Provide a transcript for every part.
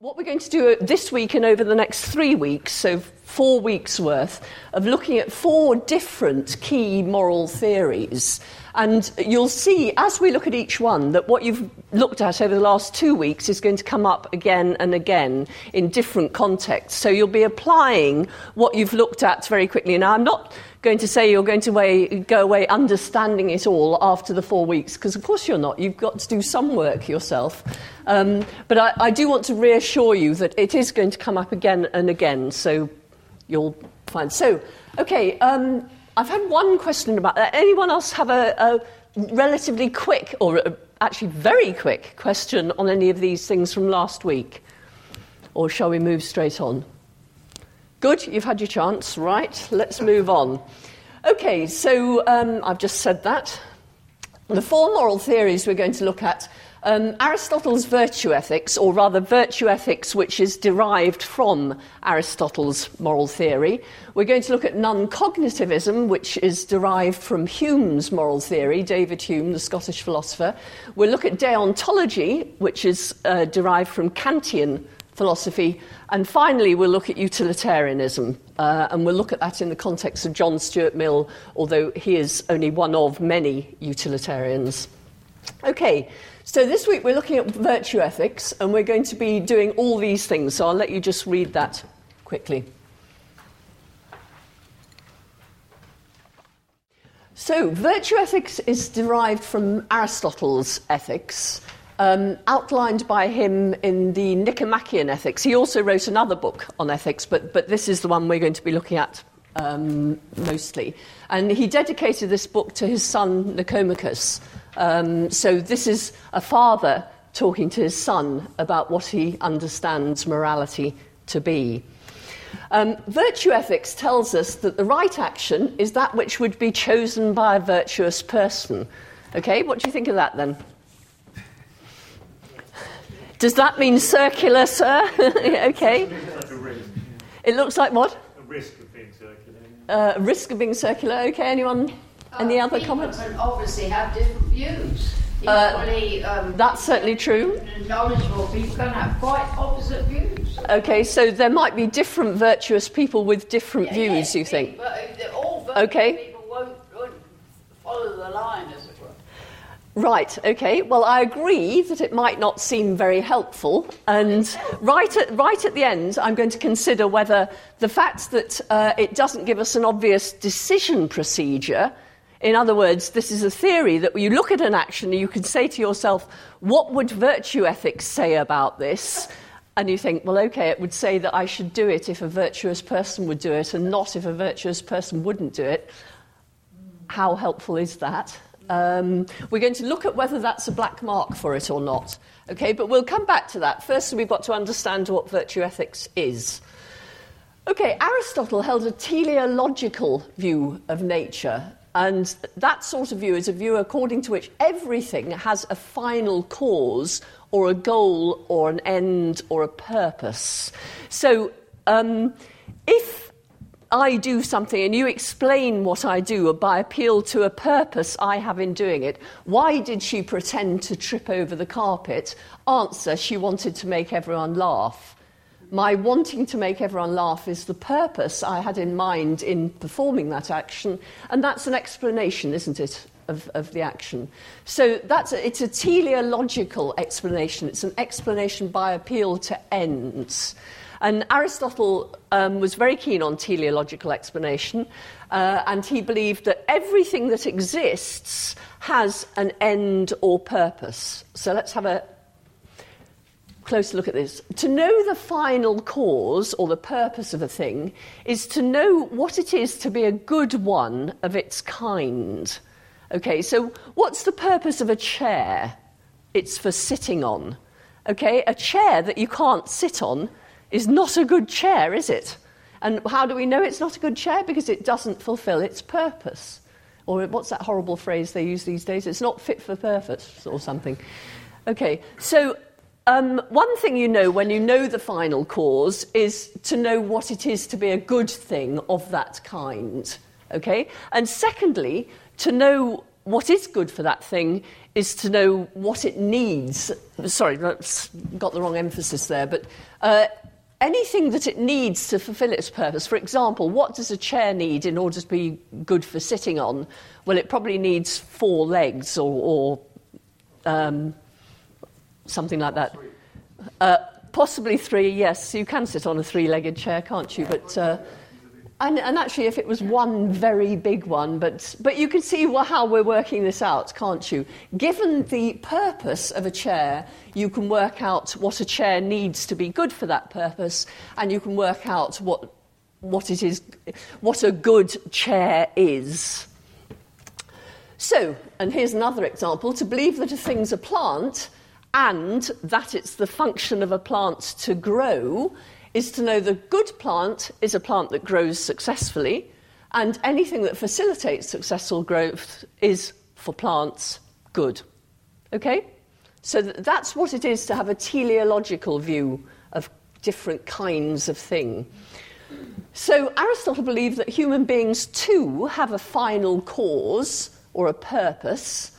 What we're going to do this week and over the next three weeks, so four weeks worth, of looking at four different key moral theories. And you'll see as we look at each one that what you've looked at over the last two weeks is going to come up again and again in different contexts. So you'll be applying what you've looked at very quickly. Now, I'm not going to say you're going to way, go away understanding it all after the four weeks, because of course you're not. You've got to do some work yourself. Um, but I, I, do want to reassure you that it is going to come up again and again, so you'll find. So, okay, um, I've had one question about that. Anyone else have a, a relatively quick, or a, actually very quick, question on any of these things from last week? Or shall we move straight on? Good, you've had your chance. Right, let's move on. Okay, so um, I've just said that. The four moral theories we're going to look at um, Aristotle's virtue ethics, or rather virtue ethics which is derived from Aristotle's moral theory. We're going to look at non cognitivism, which is derived from Hume's moral theory, David Hume, the Scottish philosopher. We'll look at deontology, which is uh, derived from Kantian philosophy. And finally, we'll look at utilitarianism, uh, and we'll look at that in the context of John Stuart Mill, although he is only one of many utilitarians. Okay, so this week we're looking at virtue ethics, and we're going to be doing all these things, so I'll let you just read that quickly. So, virtue ethics is derived from Aristotle's ethics um, outlined by him in the Nicomachean Ethics. He also wrote another book on ethics, but, but this is the one we're going to be looking at um, mostly. And he dedicated this book to his son Nicomachus. Um, so this is a father talking to his son about what he understands morality to be. Um, virtue ethics tells us that the right action is that which would be chosen by a virtuous person. Okay, what do you think of that then? Does that mean circular, sir? okay. It looks like what? A risk of being circular. Uh, risk of being circular. Okay. Anyone? Any uh, other comments? Can obviously have different views. Uh, Equally, um, that's certainly true. Knowledgeable people can have quite opposite views. Okay, so there might be different virtuous people with different yeah, views. Yeah, you think? But all okay. people won't, won't follow the line, as it were. Right, okay. Well, I agree that it might not seem very helpful. And right at, right at the end, I'm going to consider whether the fact that uh, it doesn't give us an obvious decision procedure, in other words, this is a theory that you look at an action and you can say to yourself, what would virtue ethics say about this? And you think, well, okay, it would say that I should do it if a virtuous person would do it and not if a virtuous person wouldn't do it. How helpful is that? Um, we're going to look at whether that's a black mark for it or not. Okay, but we'll come back to that. First, we've got to understand what virtue ethics is. Okay, Aristotle held a teleological view of nature, and that sort of view is a view according to which everything has a final cause or a goal or an end or a purpose. So, um, if I do something and you explain what I do by appeal to a purpose I have in doing it. Why did she pretend to trip over the carpet? Answer, she wanted to make everyone laugh. My wanting to make everyone laugh is the purpose I had in mind in performing that action, and that's an explanation, isn't it, of, of the action. So that's a, it's a teleological explanation. It's an explanation by appeal to ends. And Aristotle um, was very keen on teleological explanation, uh, and he believed that everything that exists has an end or purpose. So let's have a closer look at this. To know the final cause or the purpose of a thing is to know what it is to be a good one of its kind. Okay, so what's the purpose of a chair? It's for sitting on. Okay, a chair that you can't sit on is not a good chair, is it? And how do we know it's not a good chair? Because it doesn't fulfill its purpose. Or what's that horrible phrase they use these days? It's not fit for purpose or something. Okay, so um, one thing you know when you know the final cause is to know what it is to be a good thing of that kind. Okay? And secondly, to know what is good for that thing is to know what it needs. Sorry, got the wrong emphasis there, but uh, anything that it needs to fulfill its purpose. For example, what does a chair need in order to be good for sitting on? Well, it probably needs four legs or, or um, something like that. Uh, possibly three, yes. You can sit on a three legged chair, can't you? But. Uh, and, and, actually, if it was one very big one, but, but you can see how we're working this out, can't you? Given the purpose of a chair, you can work out what a chair needs to be good for that purpose, and you can work out what, what it is, what a good chair is. So, and here's another example to believe that a thing's a plant and that it's the function of a plant to grow is to know the good plant is a plant that grows successfully, and anything that facilitates successful growth is, for plants, good. Okay? So that's what it is to have a teleological view of different kinds of thing. So Aristotle believed that human beings too have a final cause or a purpose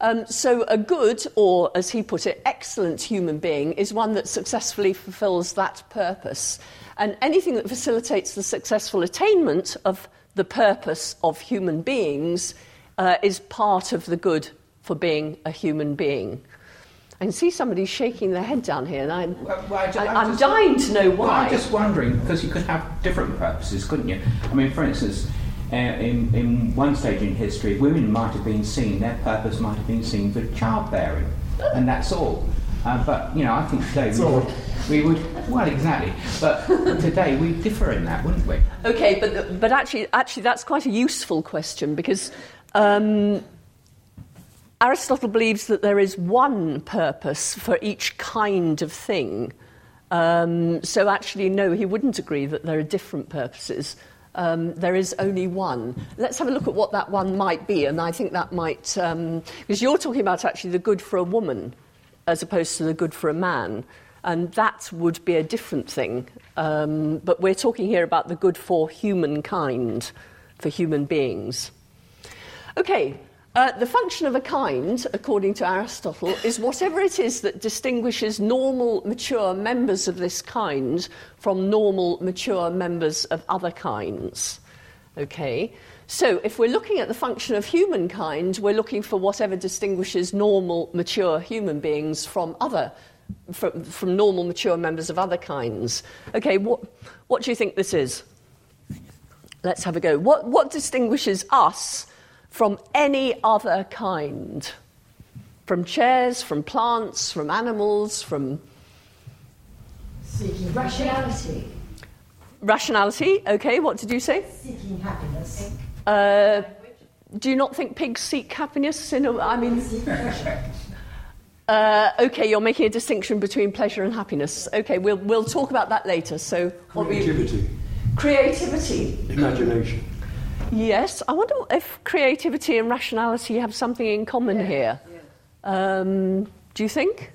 um, so, a good, or as he put it, excellent human being is one that successfully fulfills that purpose. And anything that facilitates the successful attainment of the purpose of human beings uh, is part of the good for being a human being. I can see somebody shaking their head down here, and I'm, well, well, I, am dying to know why. Well, I'm just wondering, because you could have different purposes, couldn't you? I mean, for instance, in, in one stage in history, women might have been seen, their purpose might have been seen for childbearing, and that's all. Uh, but, you know, I think today we would, we would, well, exactly. But today we differ in that, wouldn't we? Okay, but, but actually, actually, that's quite a useful question because um, Aristotle believes that there is one purpose for each kind of thing. Um, so, actually, no, he wouldn't agree that there are different purposes um, there is only one. Let's have a look at what that one might be, and I think that might, because um, you're talking about actually the good for a woman as opposed to the good for a man, and that would be a different thing. Um, but we're talking here about the good for humankind, for human beings. Okay, uh, the function of a kind, according to Aristotle, is whatever it is that distinguishes normal, mature members of this kind from normal, mature members of other kinds. Okay? So, if we're looking at the function of humankind, we're looking for whatever distinguishes normal, mature human beings from other, from, from normal, mature members of other kinds. Okay, what, what do you think this is? Let's have a go. What, what distinguishes us? From any other kind. From chairs, from plants, from animals, from. Seeking rationality. Rationality, okay, what did you say? Seeking happiness. Uh, do you not think pigs seek happiness? In a, I mean. Uh, okay, you're making a distinction between pleasure and happiness. Okay, we'll, we'll talk about that later. So, creativity. Creativity. Imagination. Yes, I wonder if creativity and rationality have something in common yeah. here. Yeah. Um, do you think?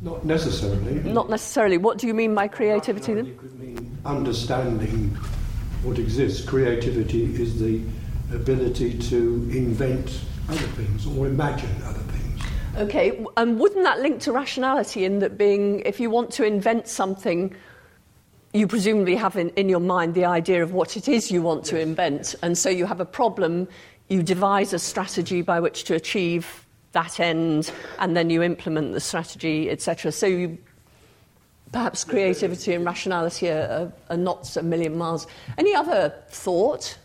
Not necessarily. Not necessarily. What do you mean by creativity then? could mean understanding what exists. Creativity is the ability to invent other things or imagine other things. Okay, and um, wouldn't that link to rationality in that being, if you want to invent something, you presumably have in, in, your mind the idea of what it is you want yes. to invent, and so you have a problem, you devise a strategy by which to achieve that end, and then you implement the strategy, etc. So you, perhaps creativity and rationality are, are, are not a million miles. Any other thought?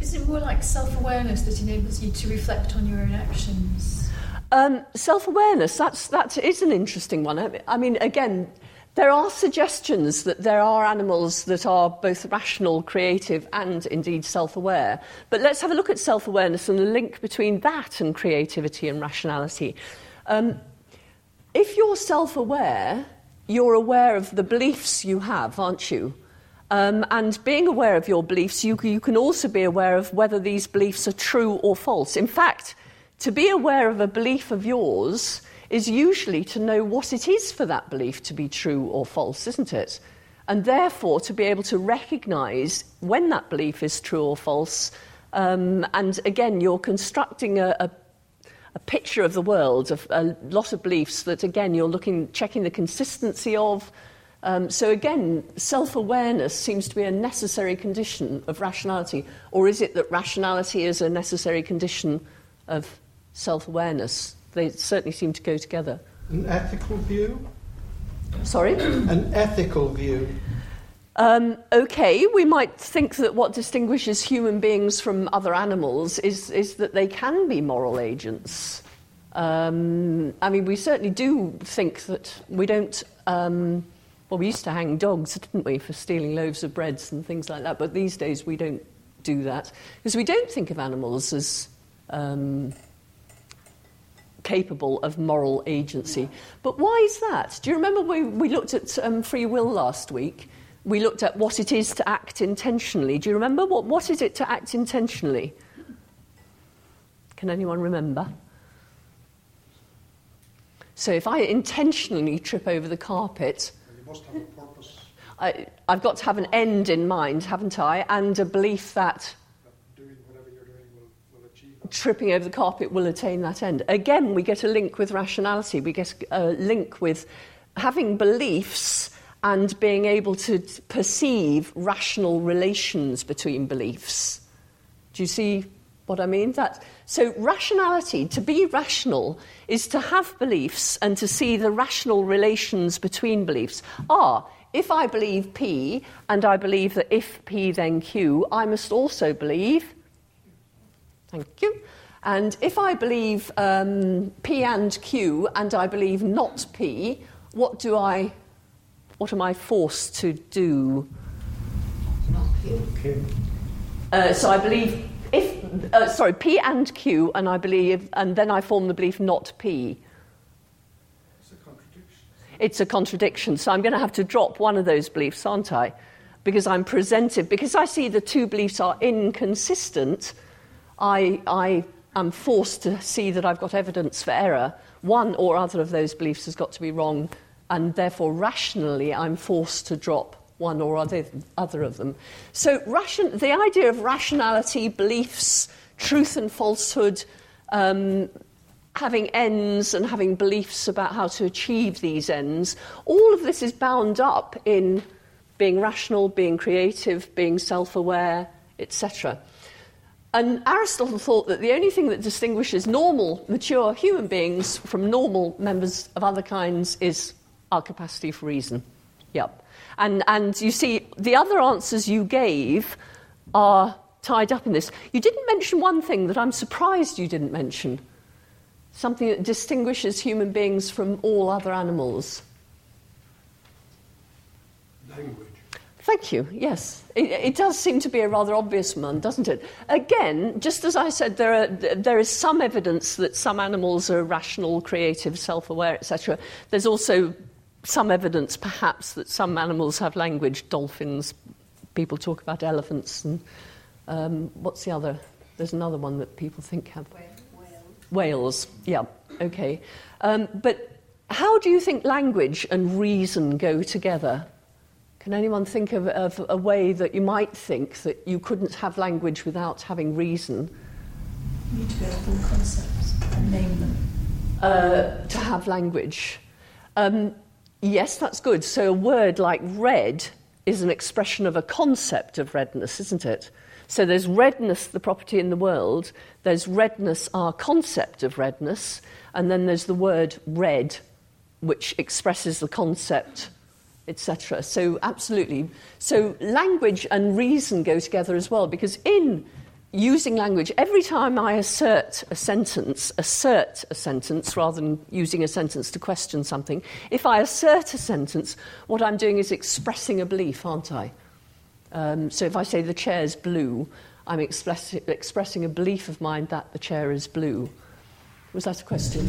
Is it more like self awareness that enables you to reflect on your own actions? Um, self awareness, that's, that is an interesting one. I mean, again, there are suggestions that there are animals that are both rational, creative, and indeed self aware. But let's have a look at self awareness and the link between that and creativity and rationality. Um, if you're self aware, you're aware of the beliefs you have, aren't you? Um, and being aware of your beliefs, you, you can also be aware of whether these beliefs are true or false. In fact, to be aware of a belief of yours is usually to know what it is for that belief to be true or false, isn't it? And therefore, to be able to recognize when that belief is true or false Um, and again, you're constructing a, a, a picture of the world, of a lot of beliefs that, again, you're looking, checking the consistency of. Um, so again, self-awareness seems to be a necessary condition of rationality, or is it that rationality is a necessary condition of self-awareness? They certainly seem to go together. An ethical view? Sorry. An ethical view. Um, okay, we might think that what distinguishes human beings from other animals is, is that they can be moral agents. Um, I mean, we certainly do think that we don't. Um, well, we used to hang dogs, didn't we, for stealing loaves of breads and things like that, but these days we don't do that because we don't think of animals as um, capable of moral agency. But why is that? Do you remember we, we looked at um, free will last week? We looked at what it is to act intentionally. Do you remember? What, what is it to act intentionally? Can anyone remember? So if I intentionally trip over the carpet, You must have a purpose I, I've got to have an end in mind, haven't I? And a belief that that doing whatever you're doing will, will achieve that. Tripping over the carpet will attain that end. Again, we get a link with rationality. We get a link with having beliefs and being able to perceive rational relations between beliefs. Do you see what I mean? That so rationality, to be rational, is to have beliefs and to see the rational relations between beliefs. Ah, if I believe P and I believe that if P then Q, I must also believe Thank you. And if I believe um, P and Q and I believe not P, what do I, what am I forced to do? Okay. Uh, so I believe if, uh, sorry, P and Q, and I believe, and then I form the belief not P. It's a contradiction. It's a contradiction. So I'm going to have to drop one of those beliefs, aren't I? Because I'm presented, because I see the two beliefs are inconsistent, I, I am forced to see that I've got evidence for error. One or other of those beliefs has got to be wrong, and therefore, rationally, I'm forced to drop one or other, other of them. So, ration, the idea of rationality, beliefs, truth and falsehood, um, having ends and having beliefs about how to achieve these ends, all of this is bound up in being rational, being creative, being self aware, etc. And Aristotle thought that the only thing that distinguishes normal, mature human beings from normal members of other kinds is our capacity for reason. Yep. And, and you see, the other answers you gave are tied up in this. You didn't mention one thing that I'm surprised you didn't mention something that distinguishes human beings from all other animals. Language. Thank you. Yes, it, it, does seem to be a rather obvious one, doesn't it? Again, just as I said, there, are, there is some evidence that some animals are rational, creative, self-aware, etc. There's also some evidence, perhaps, that some animals have language. Dolphins. People talk about elephants, and um, what's the other? There's another one that people think have. Whales. Yeah. Okay. Um, but how do you think language and reason go together? Can anyone think of, of, a way that you might think that you couldn't have language without having reason? You need to be able to concepts and name them. Uh, to have language. Um, yes, that's good. So a word like red is an expression of a concept of redness, isn't it? So there's redness, the property in the world, there's redness, our concept of redness, and then there's the word red, which expresses the concept etc. So, absolutely. So, language and reason go together as well, because in using language, every time I assert a sentence, assert a sentence rather than using a sentence to question something, if I assert a sentence, what I'm doing is expressing a belief, aren't I? Um, so, if I say the chair's blue, I'm express- expressing a belief of mine that the chair is blue. Was that a question?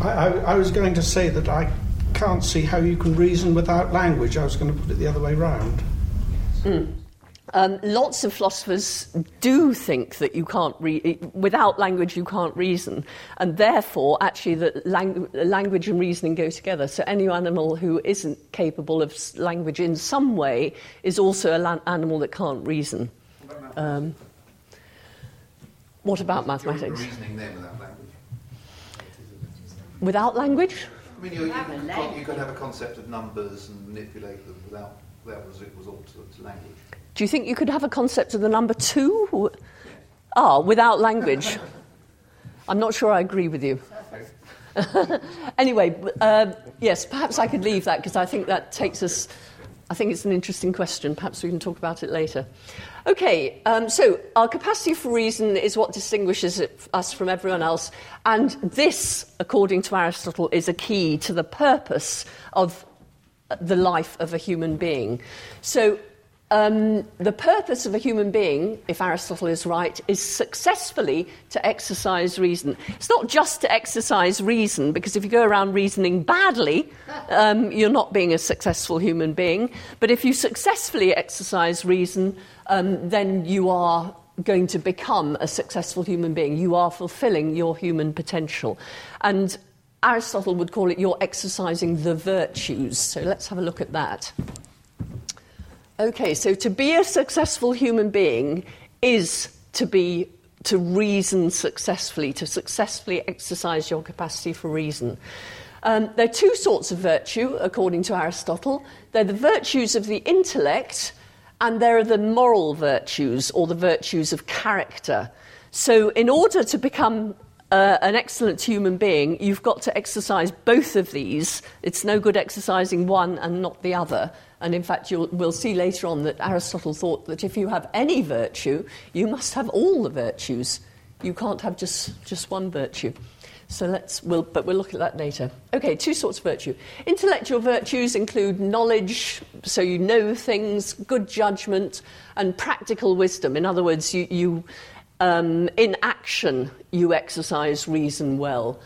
I, I, I was going to say that I can't see how you can reason without language. I was going to put it the other way round. Mm. Um, lots of philosophers do think that you can't re- without language you can't reason, and therefore actually that lang- language and reasoning go together. So any animal who isn't capable of language in some way is also an animal that can't reason. Um, What about You're mathematics? reasoning then without language. Without language? I mean, you, you, Have a can, you can have a concept of numbers and manipulate them without without resort, resort to, to language. Do you think you could have a concept of the number two? Ah, without language. I'm not sure I agree with you. anyway, uh, yes, perhaps I could leave that because I think that takes us. I think it's an interesting question. Perhaps we can talk about it later. Okay, um, so our capacity for reason is what distinguishes us from everyone else, and this, according to Aristotle, is a key to the purpose of the life of a human being. So, um, the purpose of a human being, if Aristotle is right, is successfully to exercise reason. It's not just to exercise reason, because if you go around reasoning badly, um, you're not being a successful human being. But if you successfully exercise reason, um, then you are going to become a successful human being. You are fulfilling your human potential. And Aristotle would call it you're exercising the virtues. So let's have a look at that. Okay, so to be a successful human being is to be to reason successfully, to successfully exercise your capacity for reason. Um, there are two sorts of virtue, according to Aristotle. They're the virtues of the intellect, and there are the moral virtues, or the virtues of character. So, in order to become uh, an excellent human being, you've got to exercise both of these. It's no good exercising one and not the other. And in fact, we'll see later on that Aristotle thought that if you have any virtue, you must have all the virtues. You can't have just, just one virtue. So let's, we'll, but we'll look at that later. Okay, two sorts of virtue. Intellectual virtues include knowledge, so you know things, good judgment, and practical wisdom. In other words, you, you um, in action, you exercise reason well.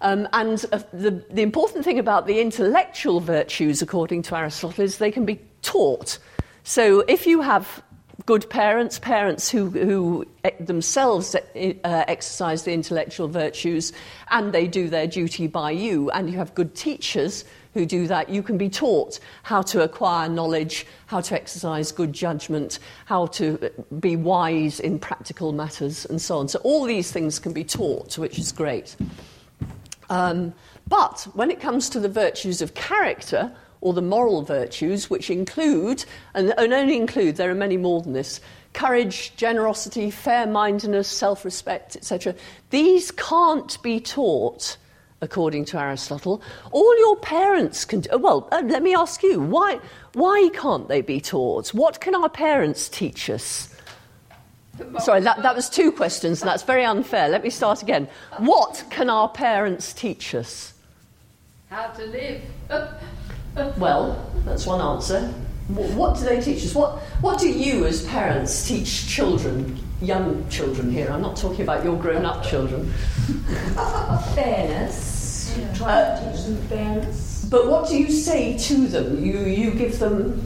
Um, and uh, the, the important thing about the intellectual virtues, according to Aristotle, is they can be taught. So if you have good parents, parents who, who eh, themselves uh, exercise the intellectual virtues and they do their duty by you, and you have good teachers who do that, you can be taught how to acquire knowledge, how to exercise good judgment, how to be wise in practical matters, and so on. So, all these things can be taught, which is great. Um, but when it comes to the virtues of character, or the moral virtues, which include, and, and only include, there are many more than this, courage, generosity, fair mindedness, self respect, etc., these can't be taught according to Aristotle. All your parents can do. Well, uh, let me ask you, why, why can't they be taught? What can our parents teach us? Sorry, that, that was two questions, and that's very unfair. Let me start again. What can our parents teach us? How to live. Well, that's one answer. Wh- What do they teach us? What, what do you, as parents, teach children, young children here? I'm not talking about your grown up children. Fairness. Try to teach them fairness. But what do you say to them? You, you give them.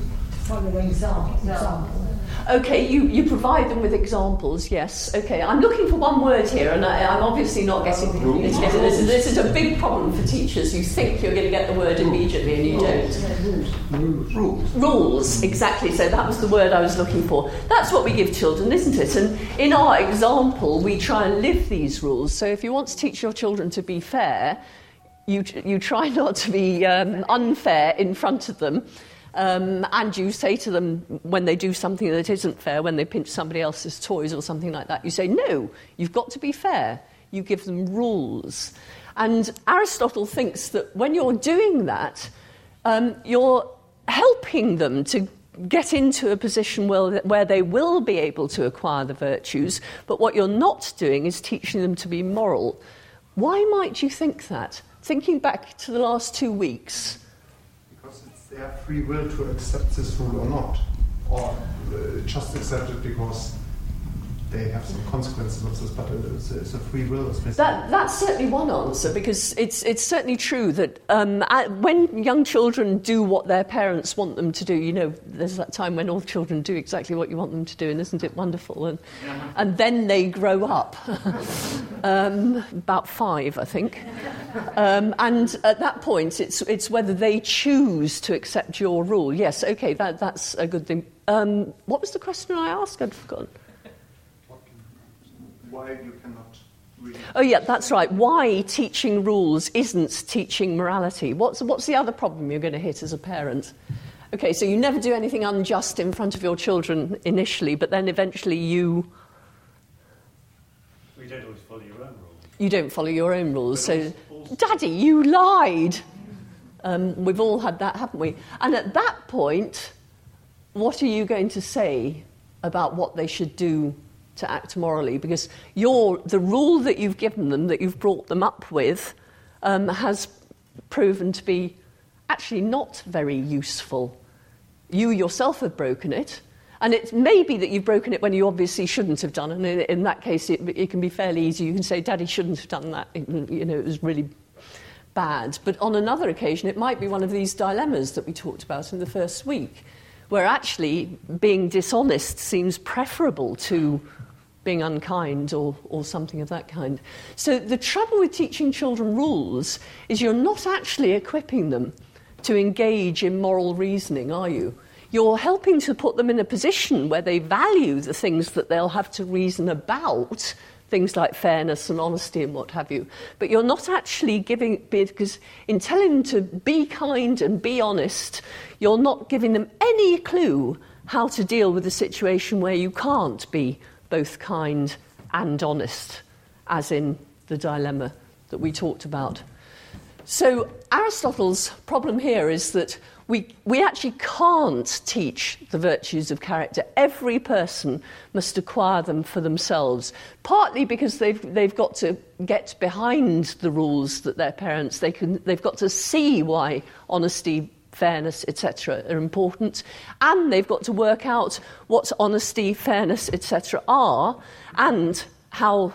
Follow example. example. Okay, you, you provide them with examples, yes. Okay, I'm looking for one word here, and I, I'm obviously not getting it's getting- this. Is, this is a big problem for teachers. You think you're going to get the word immediately, and you don't. Rules. Rules, exactly. So that was the word I was looking for. That's what we give children, isn't it? And in our example, we try and live these rules. So if you want to teach your children to be fair, you, you try not to be um, unfair in front of them. Um, and you say to them when they do something that isn't fair, when they pinch somebody else's toys or something like that, you say, No, you've got to be fair. You give them rules. And Aristotle thinks that when you're doing that, um, you're helping them to get into a position where, where they will be able to acquire the virtues, but what you're not doing is teaching them to be moral. Why might you think that? Thinking back to the last two weeks. Their free will to accept this rule or not, or uh, just accept it because they have some consequences of this, but it's, it's a free will. That, that's certainly one answer because it's, it's certainly true that um, when young children do what their parents want them to do, you know, there's that time when all children do exactly what you want them to do, and isn't it wonderful? And, and then they grow up, um, about five, I think. Um, and at that point, it's, it's whether they choose to accept your rule. Yes, okay, that, that's a good thing. Um, what was the question I asked? I'd forgotten. Why you cannot really. Oh, yeah, that's right. Why teaching rules isn't teaching morality? What's, what's the other problem you're going to hit as a parent? Okay, so you never do anything unjust in front of your children initially, but then eventually you, We don't always follow your own rules. you don't follow your own rules. But So, also- also- Daddy, you lied. Um, we've all had that, haven't we? And at that point, what are you going to say about what they should do to act morally? Because the rule that you've given them, that you've brought them up with, um, has proven to be actually not very useful. You yourself have broken it. And it may be that you've broken it when you obviously shouldn't have done. And in, in that case, it, it can be fairly easy. You can say, Daddy shouldn't have done that. You know, it was really bad. But on another occasion, it might be one of these dilemmas that we talked about in the first week, where actually being dishonest seems preferable to being unkind or, or something of that kind. So the trouble with teaching children rules is you're not actually equipping them to engage in moral reasoning, are you? You're helping to put them in a position where they value the things that they'll have to reason about, things like fairness and honesty and what have you. But you're not actually giving, because in telling them to be kind and be honest, you're not giving them any clue how to deal with a situation where you can't be both kind and honest, as in the dilemma that we talked about. So, Aristotle's problem here is that we, we actually can't teach the virtues of character. Every person must acquire them for themselves, partly because they've, they've got to get behind the rules that their parents, they can, they've got to see why honesty, fairness, etc., are important, and they've got to work out what honesty, fairness, etc., are, and how,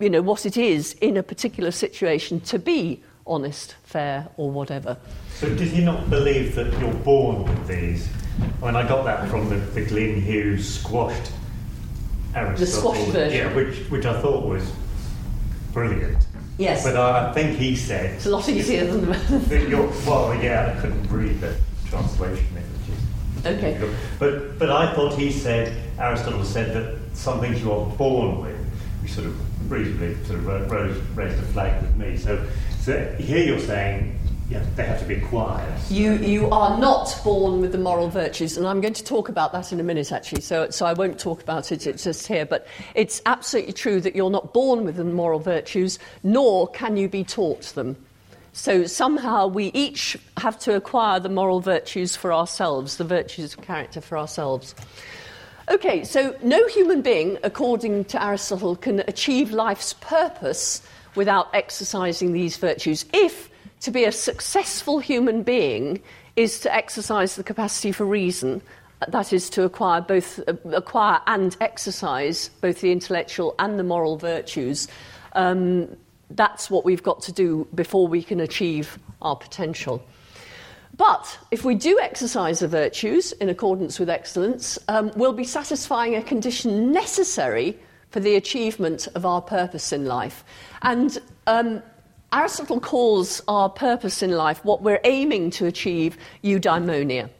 you know, what it is in a particular situation to be honest, fair, or whatever. So did he not believe that you're born with these? I mean, I got that from the, the Glyn Hughes squashed Aristotle. The squashed version. Yeah, which, which I thought was brilliant. Yes. But I, I think he said It's a lot easier than the. that you're, well, yeah, I couldn't read the translation, is Okay. But, but I thought he said, Aristotle said that some things you are born with, which sort of reasonably sort of ro- raised a flag with me. So, so here you're saying, yeah, they have to be acquired. You, you are not born with the moral virtues, and I'm going to talk about that in a minute, actually, so, so I won't talk about it, it's just here. But it's absolutely true that you're not born with the moral virtues, nor can you be taught them. So somehow we each have to acquire the moral virtues for ourselves, the virtues of character for ourselves. Okay, so no human being, according to Aristotle, can achieve life's purpose without exercising these virtues. If to be a successful human being is to exercise the capacity for reason, that is to acquire both uh, acquire and exercise both the intellectual and the moral virtues. Um, that's what we've got to do before we can achieve our potential. But if we do exercise the virtues in accordance with excellence, um, we'll be satisfying a condition necessary for the achievement of our purpose in life. And um, Aristotle calls our purpose in life what we're aiming to achieve eudaimonia.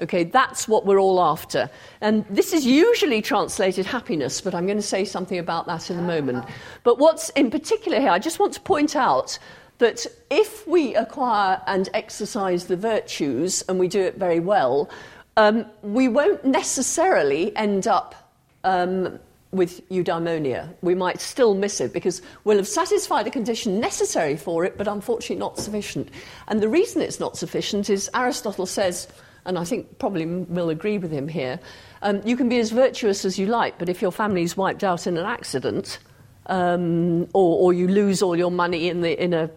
Okay, that's what we're all after. And this is usually translated happiness, but I'm going to say something about that in a moment. But what's in particular here, I just want to point out that if we acquire and exercise the virtues, and we do it very well, um, we won't necessarily end up um, with eudaimonia. We might still miss it because we'll have satisfied a condition necessary for it, but unfortunately not sufficient. And the reason it's not sufficient is Aristotle says, and I think probably we'll agree with him here, um, you can be as virtuous as you like, but if your family's wiped out in an accident, um, or, or you lose all your money in, the, in a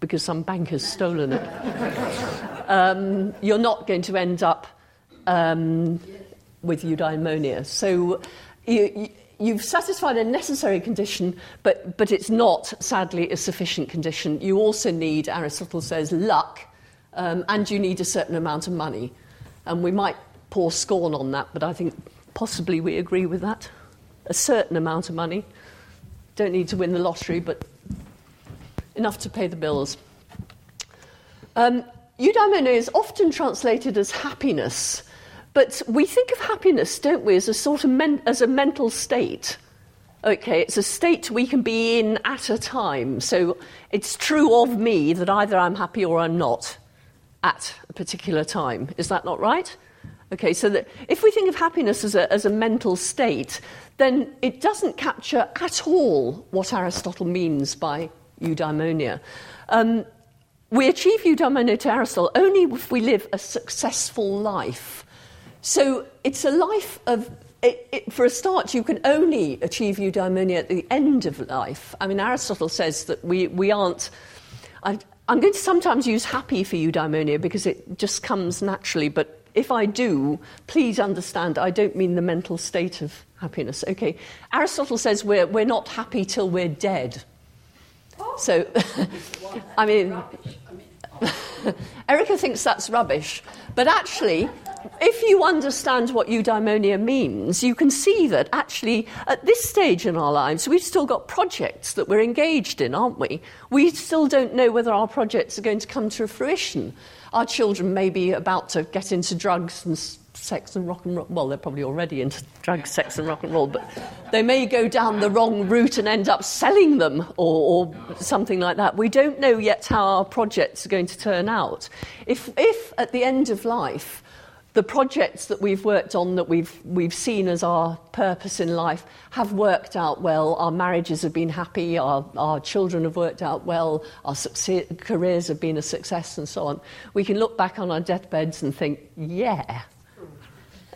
because some bank has stolen it, um, you're not going to end up um, with eudaimonia. So you, you've satisfied a necessary condition, but, but it's not, sadly, a sufficient condition. You also need, Aristotle says, luck, um, and you need a certain amount of money. And we might pour scorn on that, but I think possibly we agree with that. A certain amount of money. Don't need to win the lottery, but enough to pay the bills. Um, eudaimonia is often translated as happiness, but we think of happiness, don't we, as a sort of men- as a mental state. Okay, it's a state we can be in at a time. So it's true of me that either I'm happy or I'm not at a particular time. Is that not right? Okay, so that if we think of happiness as a, as a mental state, then it doesn't capture at all what Aristotle means by eudaimonia. Um, we achieve eudaimonia to Aristotle only if we live a successful life. So it's a life of it, it, for a start, you can only achieve eudaimonia at the end of life. I mean, Aristotle says that we, we aren't. I, am going to sometimes use happy for eudaimonia because it just comes naturally, but if I do, please understand I don't mean the mental state of happiness. Okay, Aristotle says we're, we're not happy till we're dead. So, I mean, Erica thinks that's rubbish, but actually, if you understand what eudaimonia means, you can see that actually at this stage in our lives, we've still got projects that we're engaged in, aren't we? We still don't know whether our projects are going to come to fruition. Our children may be about to get into drugs and sex and rock and roll. Well, they're probably already into drugs, sex, and rock and roll, but they may go down the wrong route and end up selling them or, or, something like that. We don't know yet how our projects are going to turn out. If, if at the end of life, the projects that we've worked on that we've, we've seen as our purpose in life have worked out well. Our marriages have been happy, our, our children have worked out well, our success, careers have been a success, and so on. We can look back on our deathbeds and think, yeah.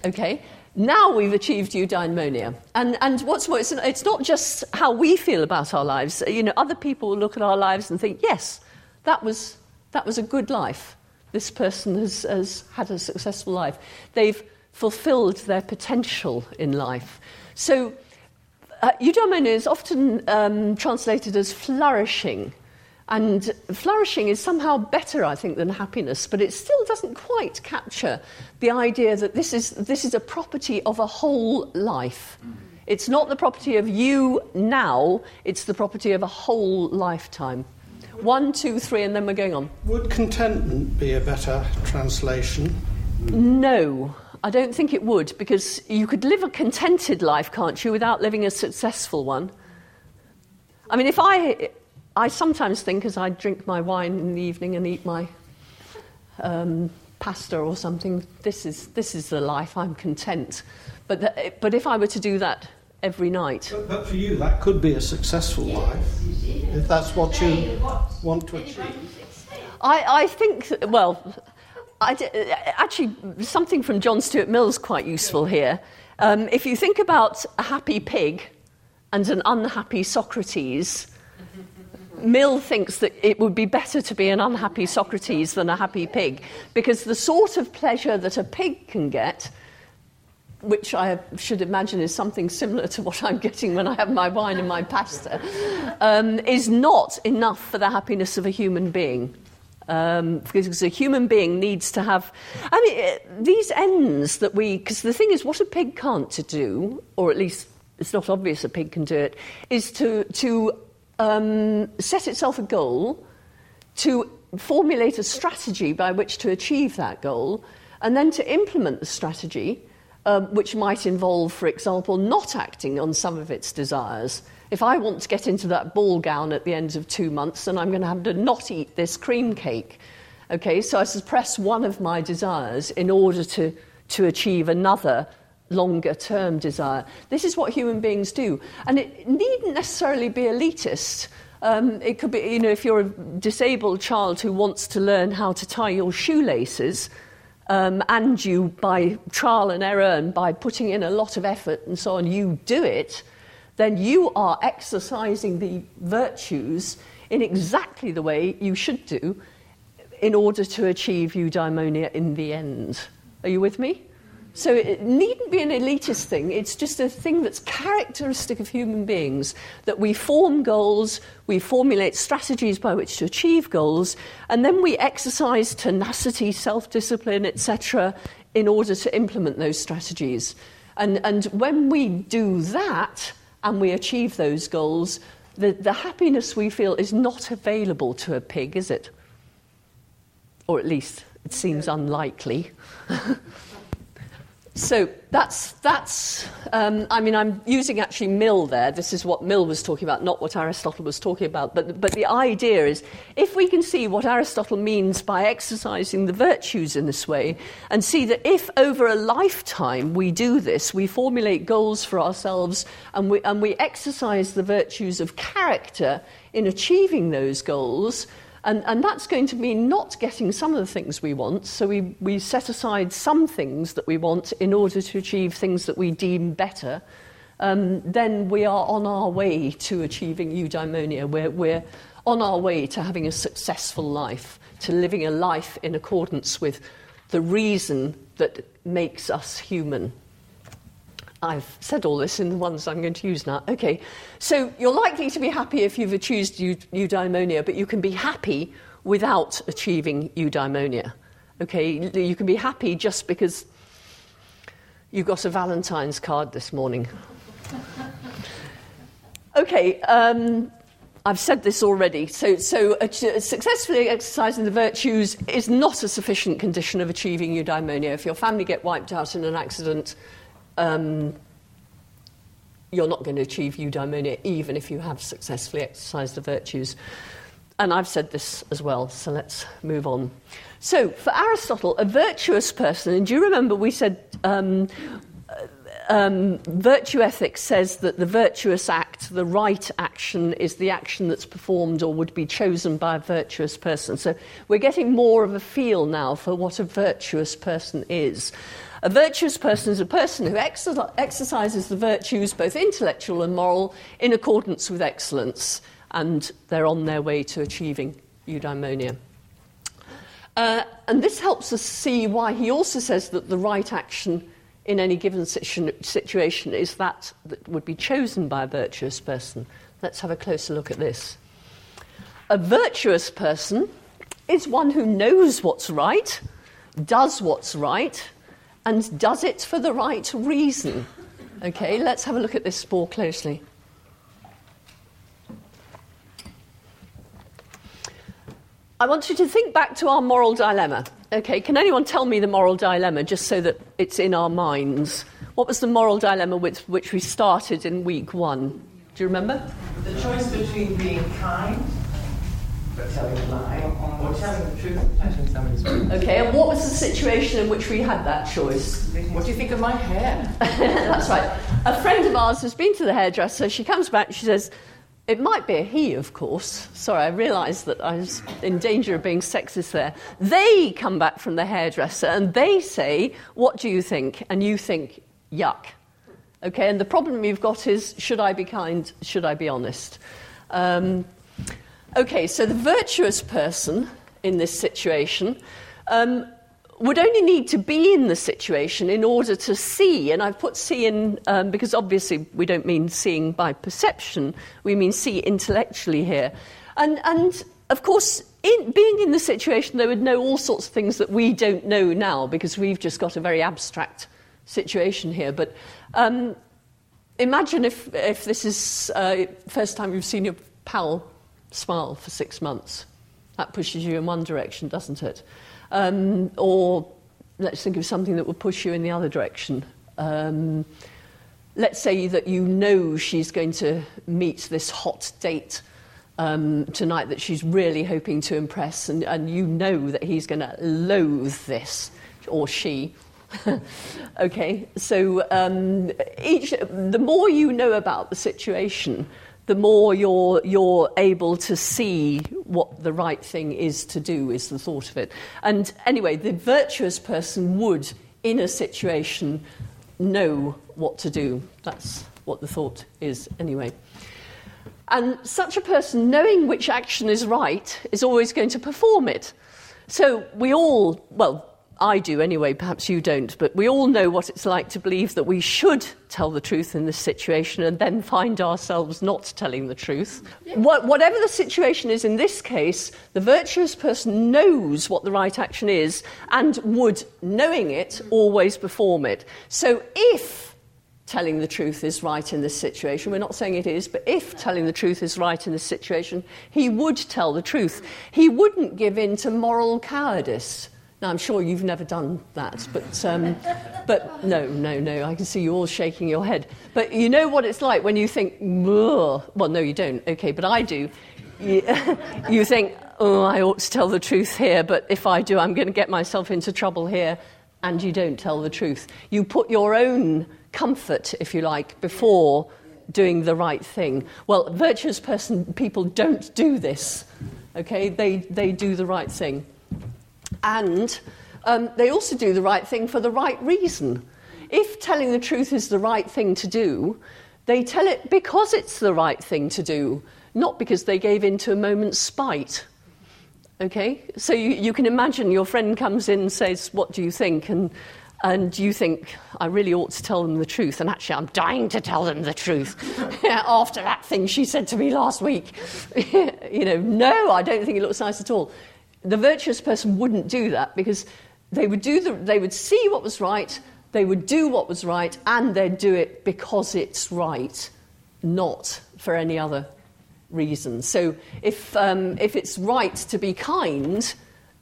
Okay? Now we've achieved eudaimonia. And, and what's more, it's, it's not just how we feel about our lives. You know, other people will look at our lives and think, yes, that was, that was a good life this person has, has had a successful life. They've fulfilled their potential in life. So, uh, eudaimonia is often um, translated as flourishing. And flourishing is somehow better, I think, than happiness, but it still doesn't quite capture the idea that this is, this is a property of a whole life. It's not the property of you now, it's the property of a whole lifetime. One, two, three, and then we're going on. Would contentment be a better translation? No, I don't think it would, because you could live a contented life, can't you, without living a successful one? I mean, if I. I sometimes think as I drink my wine in the evening and eat my um, pasta or something, this is, this is the life, I'm content. But, the, but if I were to do that every night. But, but, for you, that could be a successful life if that's what you want to achieve. I, I think, well, I, actually, something from John Stuart Mill is quite useful here. Um, if you think about a happy pig and an unhappy Socrates, Mill thinks that it would be better to be an unhappy Socrates than a happy pig because the sort of pleasure that a pig can get which I should imagine is something similar to what I'm getting when I have my wine and my pasta, um, is not enough for the happiness of a human being. Um, because a human being needs to have. I mean, eh, these ends that we. Because the thing is, what a pig can't to do, or at least it's not obvious a pig can do it, is to, to um, set itself a goal, to formulate a strategy by which to achieve that goal, and then to implement the strategy um, which might involve, for example, not acting on some of its desires. If I want to get into that ball gown at the end of two months, then I'm going to have to not eat this cream cake. Okay, so I suppress one of my desires in order to, to achieve another longer term desire. This is what human beings do. And it needn't necessarily be elitist. Um, it could be, you know, if you're a disabled child who wants to learn how to tie your shoelaces, um, and you, by trial and error and by putting in a lot of effort and so on, you do it, then you are exercising the virtues in exactly the way you should do in order to achieve eudaimonia in the end. Are you with me? So it needn't be an elitist thing. It's just a thing that's characteristic of human beings that we form goals, we formulate strategies by which to achieve goals, and then we exercise tenacity, self discipline, etc., in order to implement those strategies. And, and when we do that and we achieve those goals, the, the happiness we feel is not available to a pig, is it? Or at least it seems unlikely. So that's, that's um, I mean, I'm using actually Mill there. This is what Mill was talking about, not what Aristotle was talking about. But, but the idea is if we can see what Aristotle means by exercising the virtues in this way, and see that if over a lifetime we do this, we formulate goals for ourselves and we, and we exercise the virtues of character in achieving those goals, and, and that's going to mean not getting some of the things we want. So we, we set aside some things that we want in order to achieve things that we deem better. Um, then we are on our way to achieving eudaimonia. We're, we're on our way to having a successful life, to living a life in accordance with the reason that makes us human. I've said all this in the ones I'm going to use now. Okay, so you're likely to be happy if you've achieved eudaimonia, but you can be happy without achieving eudaimonia. Okay, you can be happy just because you got a Valentine's card this morning. Okay, um, I've said this already. So, so successfully exercising the virtues is not a sufficient condition of achieving eudaimonia. If your family get wiped out in an accident, um, you're not going to achieve eudaimonia even if you have successfully exercised the virtues. And I've said this as well, so let's move on. So, for Aristotle, a virtuous person, and do you remember we said um, um, virtue ethics says that the virtuous act, the right action, is the action that's performed or would be chosen by a virtuous person. So, we're getting more of a feel now for what a virtuous person is. A virtuous person is a person who exercises the virtues, both intellectual and moral, in accordance with excellence, and they're on their way to achieving eudaimonia. Uh, and this helps us see why he also says that the right action in any given situation is that that would be chosen by a virtuous person. Let's have a closer look at this. A virtuous person is one who knows what's right, does what's right, and does it for the right reason. Okay, let's have a look at this more closely. I want you to think back to our moral dilemma. Okay, can anyone tell me the moral dilemma just so that it's in our minds? What was the moral dilemma with which we started in week one? Do you remember? The choice between being kind but telling a lie or telling the truth and touching somebody's Okay, and what was the situation in which we had that choice? What do you think of my hair? That's right. A friend of ours has been to the hairdresser. She comes back and she says, it might be a he, of course. Sorry, I realised that I was in danger of being sexist there. They come back from the hairdresser and they say, What do you think? And you think, Yuck. Okay, and the problem you've got is should I be kind? Should I be honest? Um, Okay, so the virtuous person in this situation um, would only need to be in the situation in order to see, and I've put see in um, because obviously we don't mean seeing by perception, we mean see intellectually here. And, and of course, in, being in the situation, they would know all sorts of things that we don't know now because we've just got a very abstract situation here. But um, imagine if, if this is uh, first time you've seen your pal smile for six months. That pushes you in one direction, doesn't it? Um, or let's think of something that would push you in the other direction. Um, let's say that you know she's going to meet this hot date um, tonight that she's really hoping to impress, and, and you know that he's going to loathe this, or she. okay, so um, each, the more you know about the situation, the more you're, you're able to see what the right thing is to do, is the thought of it. And anyway, the virtuous person would, in a situation, know what to do. That's what the thought is, anyway. And such a person, knowing which action is right, is always going to perform it. So we all, well, I do anyway, perhaps you don't, but we all know what it's like to believe that we should tell the truth in this situation and then find ourselves not telling the truth. What, whatever the situation is in this case, the virtuous person knows what the right action is and would, knowing it, always perform it. So if telling the truth is right in this situation, we're not saying it is, but if telling the truth is right in this situation, he would tell the truth. He wouldn't give in to moral cowardice Now, I'm sure you've never done that, but, um, but no, no, no, I can see you all shaking your head. But you know what it's like when you think, well, no, you don't, okay, but I do. You, you think, oh, I ought to tell the truth here, but if I do, I'm going to get myself into trouble here, and you don't tell the truth. You put your own comfort, if you like, before doing the right thing. Well, virtuous person people don't do this. Okay, they, they do the right thing. And um, they also do the right thing for the right reason. If telling the truth is the right thing to do, they tell it because it's the right thing to do, not because they gave in to a moment's spite. Okay? So you, you can imagine your friend comes in and says, What do you think? And, and you think, I really ought to tell them the truth. And actually, I'm dying to tell them the truth after that thing she said to me last week. you know, no, I don't think it looks nice at all the virtuous person wouldn't do that because they would, do the, they would see what was right, they would do what was right, and they'd do it because it's right, not for any other reason. So if, um, if it's right to be kind,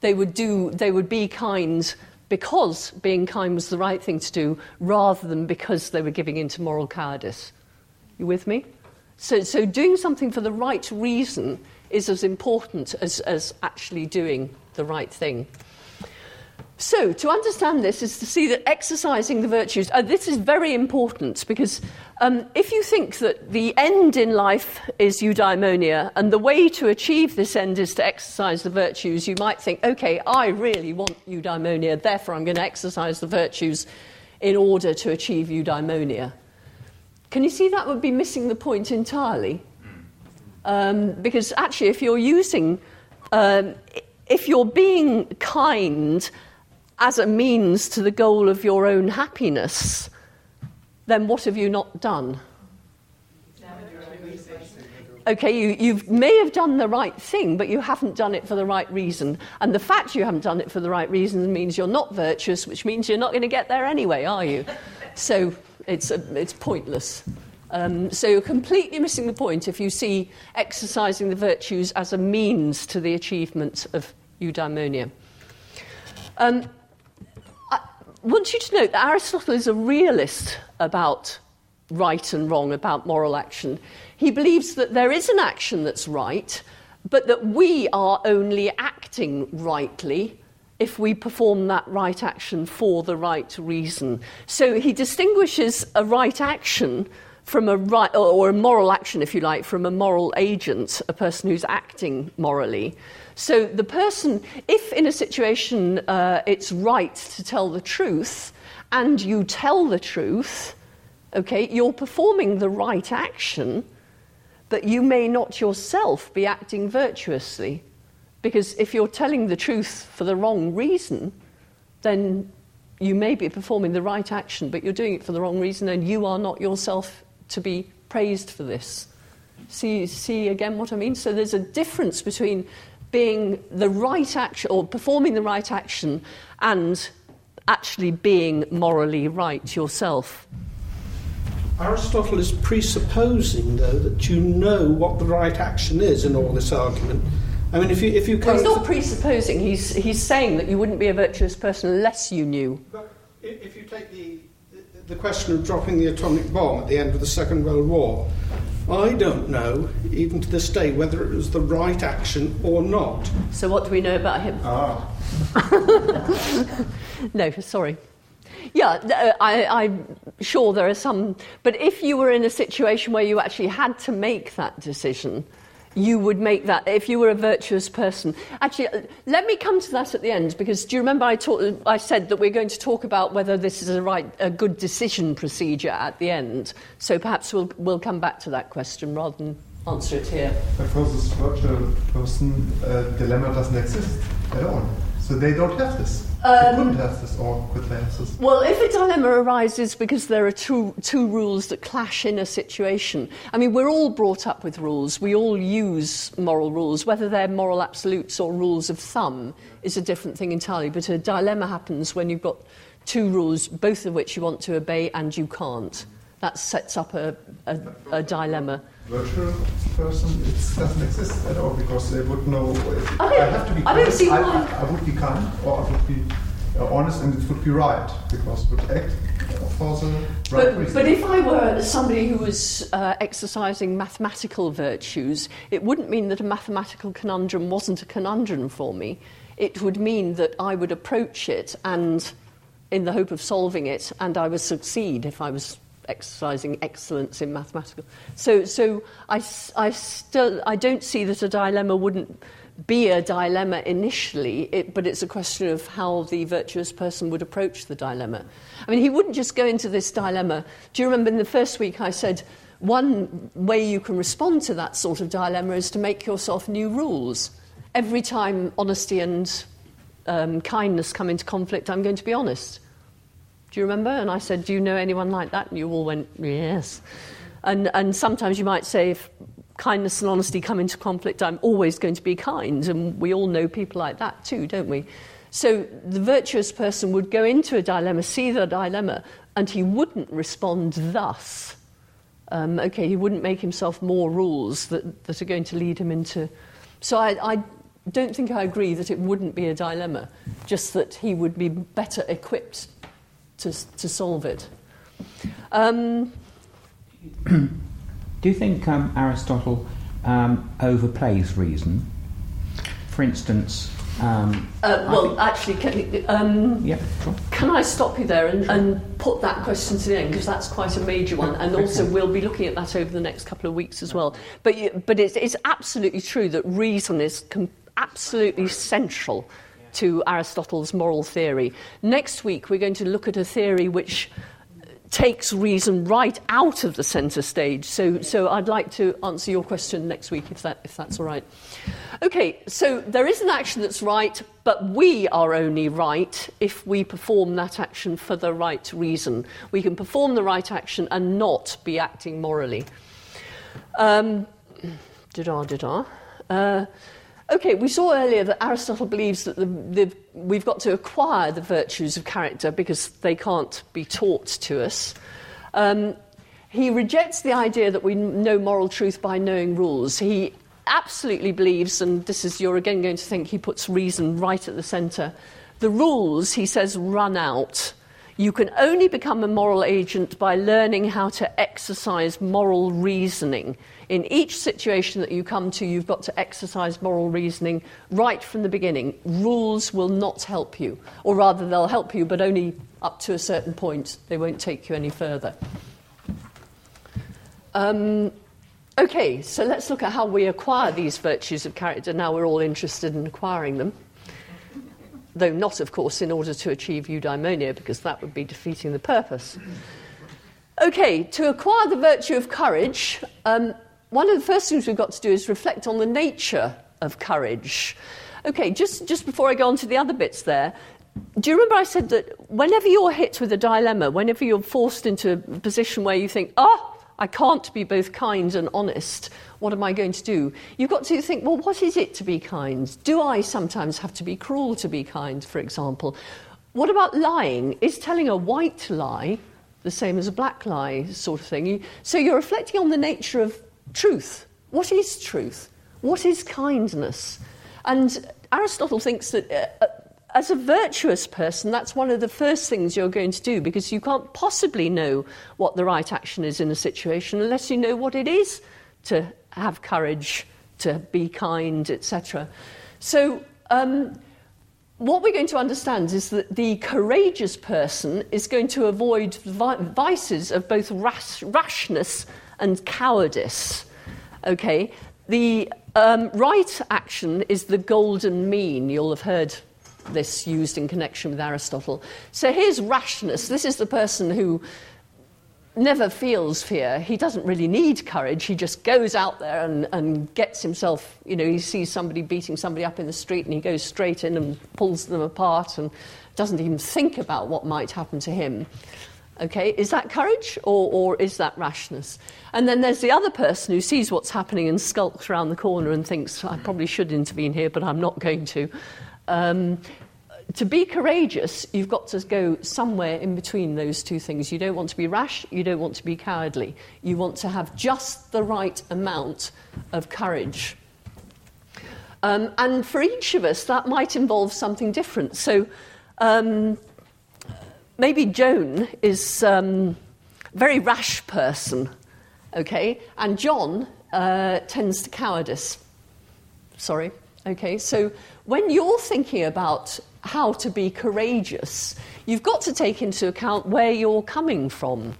they would, do, they would be kind because being kind was the right thing to do rather than because they were giving into moral cowardice. You with me? So, so doing something for the right reason is as important as, as actually doing the right thing. So, to understand this is to see that exercising the virtues, uh, this is very important because um, if you think that the end in life is eudaimonia and the way to achieve this end is to exercise the virtues, you might think, okay, I really want eudaimonia, therefore I'm going to exercise the virtues in order to achieve eudaimonia. Can you see that would be missing the point entirely? Um, because actually, if you're using, um, if you're being kind as a means to the goal of your own happiness, then what have you not done? Okay, you, you may have done the right thing, but you haven't done it for the right reason. And the fact you haven't done it for the right reason means you're not virtuous, which means you're not going to get there anyway, are you? So it's, it's pointless. Um, so you're completely missing the point if you see exercising the virtues as a means to the achievement of eudaimonia. Um, I want you to note that Aristotle is a realist about right and wrong, about moral action. He believes that there is an action that's right, but that we are only acting rightly if we perform that right action for the right reason. So he distinguishes a right action from a right or a moral action, if you like, from a moral agent, a person who's acting morally. So the person, if in a situation uh, it's right to tell the truth, and you tell the truth, okay, you're performing the right action, but you may not yourself be acting virtuously. Because if you're telling the truth for the wrong reason, then you may be performing the right action, but you're doing it for the wrong reason, and you are not yourself to be praised for this. See, see again what I mean? So there's a difference between being the right action or performing the right action and actually being morally right yourself. Aristotle is presupposing, though, that you know what the right action is in all this argument. I mean, if you if you well, he's not presupposing. He's he's saying that you wouldn't be a virtuous person unless you knew. But if you take the the question of dropping the atomic bomb at the end of the Second World War. I don't know, even to this day, whether it was the right action or not. So, what do we know about him? Ah. no, sorry. Yeah, uh, I, I'm sure there are some. But if you were in a situation where you actually had to make that decision, you would make that if you were a virtuous person. Actually, let me come to that at the end because do you remember I, talk, I said that we're going to talk about whether this is a, right, a good decision procedure at the end. So perhaps we'll, we'll come back to that question rather than answer it here. For this virtual person, uh, dilemma doesn't exist at all. So they don't have this. Um, couldn't have this, or could they have this? Well, if a dilemma arises because there are two, two rules that clash in a situation, I mean, we're all brought up with rules. We all use moral rules. Whether they're moral absolutes or rules of thumb is a different thing entirely. But a dilemma happens when you've got two rules, both of which you want to obey and you can't. That sets up a, a, a dilemma. Virtual person, it doesn't exist at all because they would know. If I have to be I don't see why. I, I would be kind or I would be uh, honest and it would be right because it would act for the right But, reason. but if I were somebody who was uh, exercising mathematical virtues, it wouldn't mean that a mathematical conundrum wasn't a conundrum for me. It would mean that I would approach it and, in the hope of solving it, and I would succeed if I was exercising excellence in mathematical. So, so I, I still I don't see that a dilemma wouldn't be a dilemma initially, it, but it's a question of how the virtuous person would approach the dilemma. I mean, he wouldn't just go into this dilemma. Do you remember in the first week I said one way you can respond to that sort of dilemma is to make yourself new rules. Every time honesty and um, kindness come into conflict, I'm going to be honest. Do you remember? And I said, Do you know anyone like that? And you all went, Yes. And, and sometimes you might say, if kindness and honesty come into conflict, I'm always going to be kind. And we all know people like that too, don't we? So the virtuous person would go into a dilemma, see the dilemma, and he wouldn't respond thus. Um, okay, he wouldn't make himself more rules that, that are going to lead him into. So I, I don't think I agree that it wouldn't be a dilemma, just that he would be better equipped to, to solve it. Um, Do you think um, Aristotle um, overplays reason? For instance, um, uh, well, actually, can, um, yeah, sure. can I stop you there and, and put that question to the end because that's quite a major one, and also we'll be looking at that over the next couple of weeks as well. But but it's, it's absolutely true that reason is com- absolutely central to Aristotle's moral theory. Next week we're going to look at a theory which takes reason right out of the centre stage. So, so I'd like to answer your question next week if, that, if that's all right. Okay, so there is an action that's right, but we are only right if we perform that action for the right reason. We can perform the right action and not be acting morally. Um, did-ah. Uh, Okay, we saw earlier that Aristotle believes that the, the, we've got to acquire the virtues of character because they can't be taught to us. Um, he rejects the idea that we know moral truth by knowing rules. He absolutely believes, and this is, you're again going to think he puts reason right at the centre. The rules, he says, run out. You can only become a moral agent by learning how to exercise moral reasoning. In each situation that you come to, you've got to exercise moral reasoning right from the beginning. Rules will not help you, or rather, they'll help you, but only up to a certain point. They won't take you any further. Um, okay, so let's look at how we acquire these virtues of character. Now we're all interested in acquiring them though not, of course, in order to achieve eudaimonia, because that would be defeating the purpose. Okay, to acquire the virtue of courage, um, one of the first things we've got to do is reflect on the nature of courage. Okay, just, just before I go on to the other bits there, do you remember I said that whenever you're hit with a dilemma, whenever you're forced into a position where you think, oh, I can't be both kind and honest. What am I going to do? You've got to think, well, what is it to be kind? Do I sometimes have to be cruel to be kind, for example? What about lying? Is telling a white lie the same as a black lie, sort of thing? So you're reflecting on the nature of truth. What is truth? What is kindness? And Aristotle thinks that. Uh, as a virtuous person, that's one of the first things you're going to do because you can't possibly know what the right action is in a situation unless you know what it is to have courage, to be kind, etc. So, um, what we're going to understand is that the courageous person is going to avoid vi- vices of both rash- rashness and cowardice. Okay? The um, right action is the golden mean. You'll have heard this used in connection with Aristotle. So here's rashness. This is the person who never feels fear. He doesn't really need courage. He just goes out there and, and gets himself, you know, he sees somebody beating somebody up in the street and he goes straight in and pulls them apart and doesn't even think about what might happen to him. Okay, is that courage or, or is that rashness? And then there's the other person who sees what's happening and skulks around the corner and thinks, I probably should intervene here, but I'm not going to. Um, to be courageous, you've got to go somewhere in between those two things. You don't want to be rash, you don't want to be cowardly. You want to have just the right amount of courage. Um, and for each of us, that might involve something different. So um, maybe Joan is um, a very rash person, okay, and John uh, tends to cowardice. Sorry, okay. So when you're thinking about how to be courageous, you've got to take into account where you're coming from.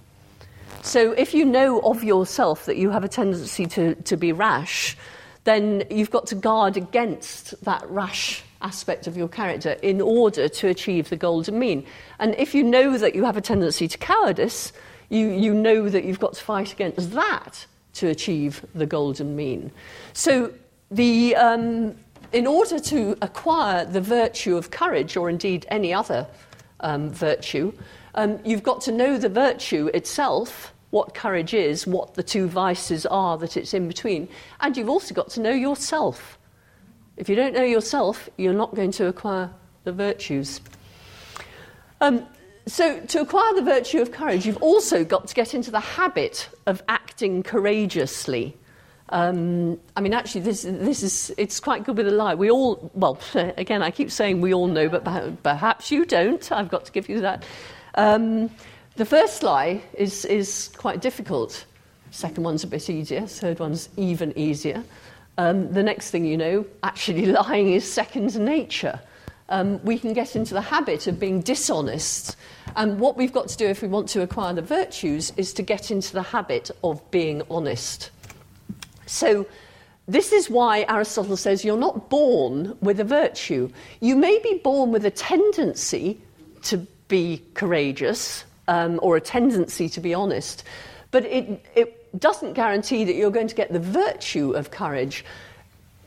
So if you know of yourself that you have a tendency to, to be rash, then you've got to guard against that rash aspect of your character in order to achieve the golden mean. And if you know that you have a tendency to cowardice, you, you know that you've got to fight against that to achieve the golden mean. So the, um, in order to acquire the virtue of courage, or indeed any other um, virtue, um, you've got to know the virtue itself, what courage is, what the two vices are that it's in between, and you've also got to know yourself. If you don't know yourself, you're not going to acquire the virtues. Um, so, to acquire the virtue of courage, you've also got to get into the habit of acting courageously. Um, I mean, actually, this, this is, it's quite good with a lie. We all, well, again, I keep saying we all know, but perhaps you don't. I've got to give you that. Um, the first lie is, is quite difficult. Second one's a bit easier. Third one's even easier. Um, the next thing you know, actually lying is second nature. Um, we can get into the habit of being dishonest. And what we've got to do if we want to acquire the virtues is to get into the habit of being honest. So, this is why Aristotle says you're not born with a virtue. You may be born with a tendency to be courageous um, or a tendency to be honest, but it, it doesn't guarantee that you're going to get the virtue of courage.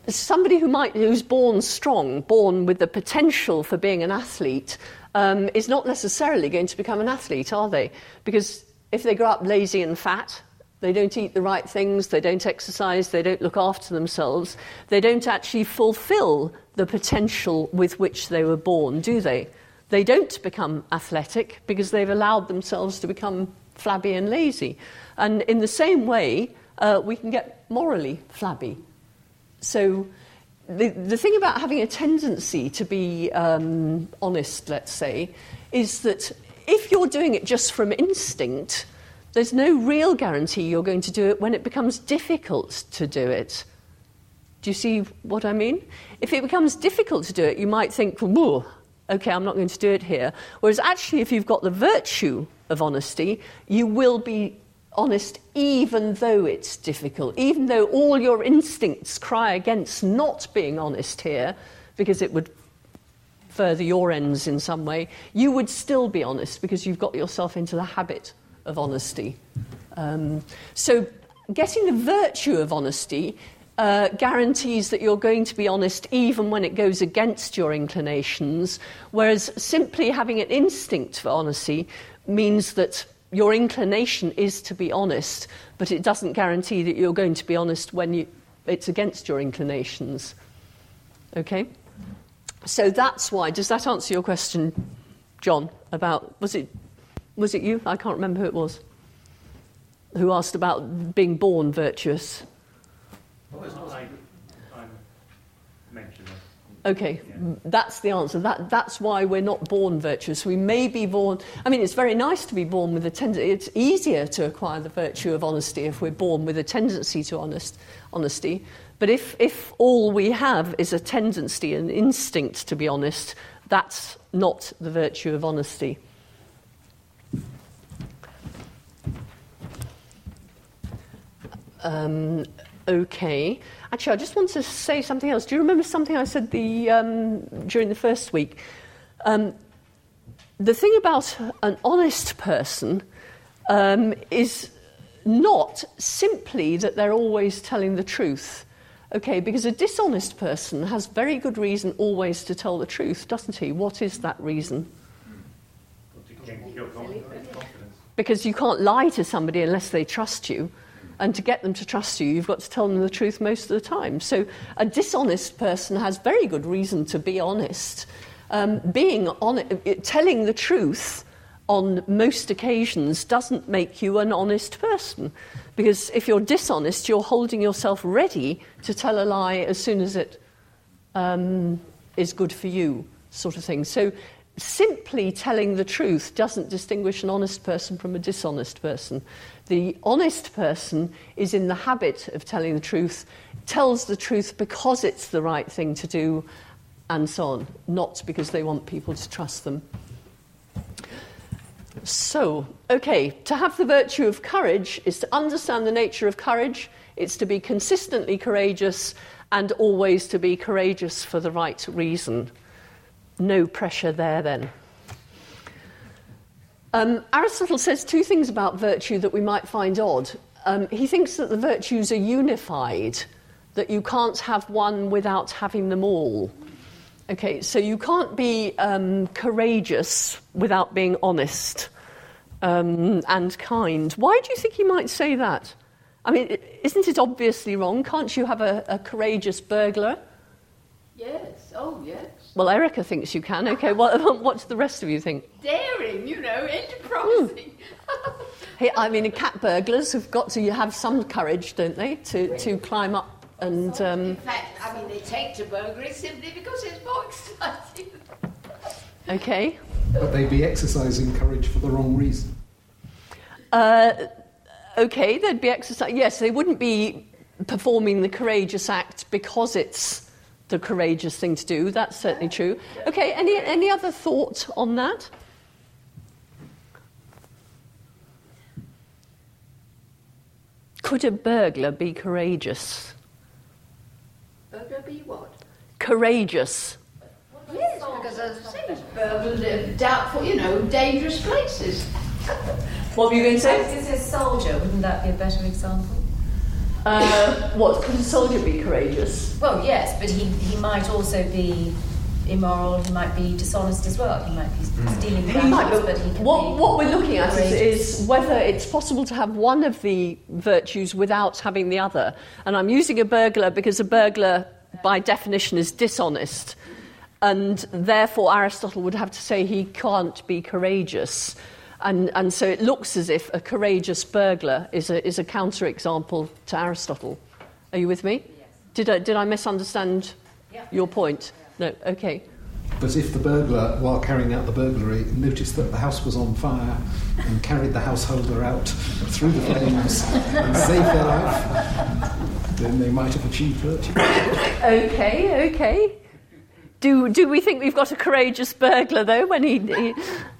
Somebody who might, who's born strong, born with the potential for being an athlete, um, is not necessarily going to become an athlete, are they? Because if they grow up lazy and fat, they don't eat the right things, they don't exercise, they don't look after themselves, they don't actually fulfill the potential with which they were born, do they? They don't become athletic because they've allowed themselves to become flabby and lazy. And in the same way, uh, we can get morally flabby. So, the, the thing about having a tendency to be um, honest, let's say, is that if you're doing it just from instinct, there's no real guarantee you're going to do it when it becomes difficult to do it. Do you see what I mean? If it becomes difficult to do it, you might think, okay, I'm not going to do it here. Whereas actually, if you've got the virtue of honesty, you will be honest even though it's difficult, even though all your instincts cry against not being honest here, because it would further your ends in some way, you would still be honest because you've got yourself into the habit of honesty. Um, so, getting the virtue of honesty uh, guarantees that you're going to be honest even when it goes against your inclinations, whereas simply having an instinct for honesty means that your inclination is to be honest, but it doesn't guarantee that you're going to be honest when you, it's against your inclinations. Okay? So that's why. Does that answer your question, John? About was it was it you? I can't remember who it was. Who asked about being born virtuous? Well, it's not like I mentioned Okay, yeah. that's the answer. That, that's why we're not born virtuous. We may be born. I mean, it's very nice to be born with a tendency. It's easier to acquire the virtue of honesty if we're born with a tendency to honest, honesty. But if, if all we have is a tendency, an instinct to be honest, that's not the virtue of honesty. Um, okay. Actually, I just want to say something else. Do you remember something I said the, um, during the first week? Um, the thing about an honest person um, is not simply that they're always telling the truth. Okay, because a dishonest person has very good reason always to tell the truth, doesn't he? What is that reason? Because you can't lie to somebody unless they trust you. And to get them to trust you, you've got to tell them the truth most of the time. So a dishonest person has very good reason to be honest. Um, being on telling the truth on most occasions doesn't make you an honest person. Because if you're dishonest, you're holding yourself ready to tell a lie as soon as it um, is good for you, sort of thing. So simply telling the truth doesn't distinguish an honest person from a dishonest person. The honest person is in the habit of telling the truth, tells the truth because it's the right thing to do, and so on, not because they want people to trust them. So, okay, to have the virtue of courage is to understand the nature of courage, it's to be consistently courageous, and always to be courageous for the right reason. No pressure there then. Um, Aristotle says two things about virtue that we might find odd. Um, he thinks that the virtues are unified, that you can't have one without having them all. Okay, so you can't be um, courageous without being honest um, and kind. Why do you think he might say that? I mean, isn't it obviously wrong? Can't you have a, a courageous burglar? Yes, oh yes. Well, Erica thinks you can. Okay, what, what do the rest of you think? Daring, you know, enterprising. Mm. hey, I mean, cat burglars have got to have some courage, don't they, to, to climb up and. Um, In fact, I mean, they take to burglary simply because it's more exciting. okay. But they'd be exercising courage for the wrong reason. Uh, okay, they'd be exercising. Yes, they wouldn't be performing the courageous act because it's the courageous thing to do. That's certainly true. Okay, any, any other thought on that? Could a burglar be courageous? Burglar be what? Courageous. Yes, because as I say, it's burgled doubtful, you know, dangerous places. What were you going to say? This is soldier. Wouldn't that be a better example? Uh, what could a soldier be courageous? Well, yes, but he, he might also be immoral. He might be dishonest as well. He might be stealing He might, but he can what, be what we're looking at is, is whether it's possible to have one of the virtues without having the other. And I'm using a burglar because a burglar, by definition, is dishonest. And therefore, Aristotle would have to say he can't be courageous. And, and so it looks as if a courageous burglar is a, is a counterexample to Aristotle. Are you with me? Did I, did I misunderstand your point? No, okay. But if the burglar, while carrying out the burglary, noticed that the house was on fire and carried the householder out through the flames and saved their life, then they might have achieved virtue. Okay, okay. Do, do we think we've got a courageous burglar, though, when he. he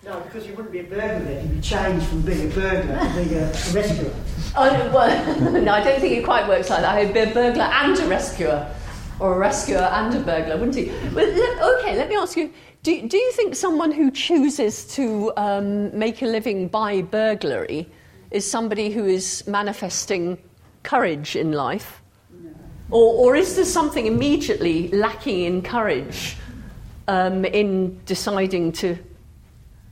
No, because you wouldn't be a burglar then. You'd be changed from being a burglar to being a, a rescuer. oh, no, well, no, I don't think it quite works like that. He'd be a burglar and a rescuer, or a rescuer and a burglar, wouldn't he? Well, let, okay, let me ask you do, do you think someone who chooses to um, make a living by burglary is somebody who is manifesting courage in life? Or, or is there something immediately lacking in courage um, in deciding to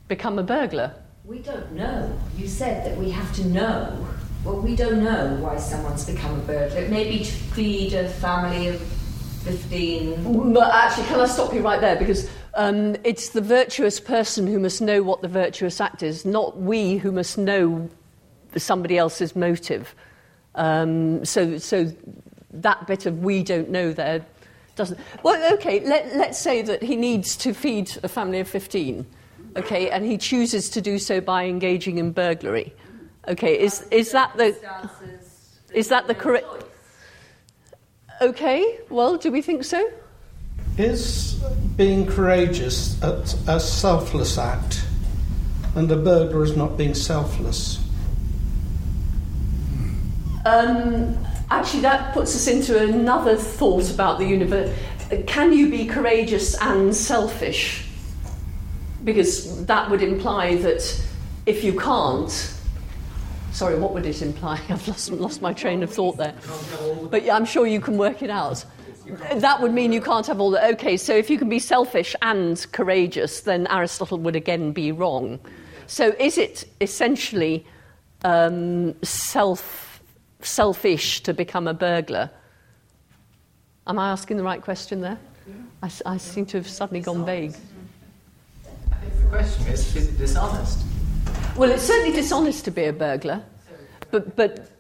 become a burglar? We don't know. You said that we have to know. Well, we don't know why someone's become a burglar. It may be to feed a family of 15. But actually, can I stop you right there? Because um, it's the virtuous person who must know what the virtuous act is, not we who must know somebody else's motive. Um, so, so that bit of we don't know there doesn't. Well, okay, let, let's say that he needs to feed a family of 15, okay, and he chooses to do so by engaging in burglary. Okay, is, is that the. Is that the correct. Okay, well, do we think so? Is being courageous a, a selfless act, and a burglar is not being selfless? Um, actually, that puts us into another thought about the universe. Can you be courageous and selfish? Because that would imply that if you can't, sorry, what would it imply? I've lost, lost my train of thought there. But yeah, I'm sure you can work it out. That would mean you can't have all the. Okay, so if you can be selfish and courageous, then Aristotle would again be wrong. So is it essentially um, self selfish to become a burglar? Am I asking the right question there? I, I seem to have suddenly gone vague. I think the question is, is it dishonest? Well, it's certainly dishonest to be a burglar, but, but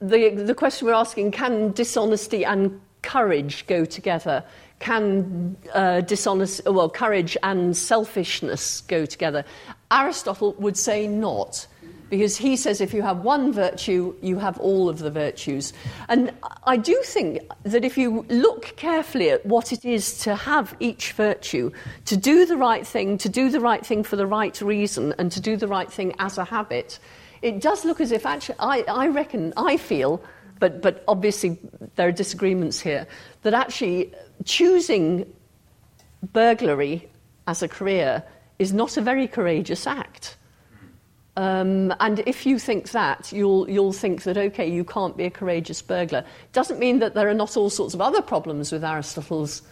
the, the question we're asking can dishonesty and courage go together? Can uh, dishonest, well, courage and selfishness go together? Aristotle would say not because he says if you have one virtue, you have all of the virtues. And I do think that if you look carefully at what it is to have each virtue, to do the right thing, to do the right thing for the right reason, and to do the right thing as a habit, it does look as if actually, I, I reckon, I feel, but, but obviously there are disagreements here, that actually choosing burglary as a career is not a very courageous act. Um, and if you think that, you'll, you'll think that, okay, you can't be a courageous burglar. Doesn't mean that there are not all sorts of other problems with Aristotle's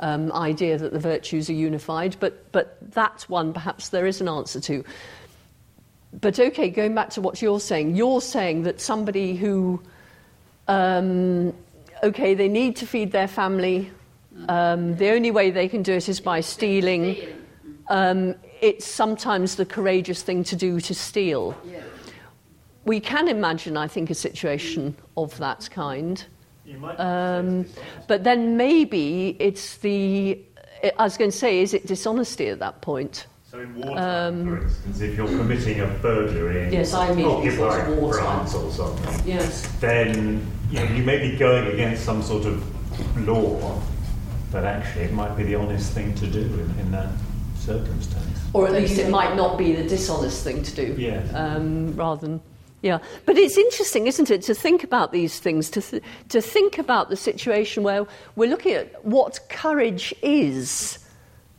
um, idea that the virtues are unified, but, but that one perhaps there is an answer to. But okay, going back to what you're saying, you're saying that somebody who, um, okay, they need to feed their family, um, the only way they can do it is by stealing. Um, it's sometimes the courageous thing to do to steal. Yeah. We can imagine, I think, a situation of that kind. Um, but then maybe it's the. I was going to say, is it dishonesty at that point? So in wartime, for instance, if you're committing a burglary in Yes, I immediately thought of occupying wartime. France or something, Yes. then you, know, you may be going against some sort of law, but actually it might be the honest thing to do in, in that circumstance. Or at least it might not be the dishonest thing to do. Yeah. Um, rather than. Yeah, but it's interesting, isn't it, to think about these things, to, th- to think about the situation where we're looking at what courage is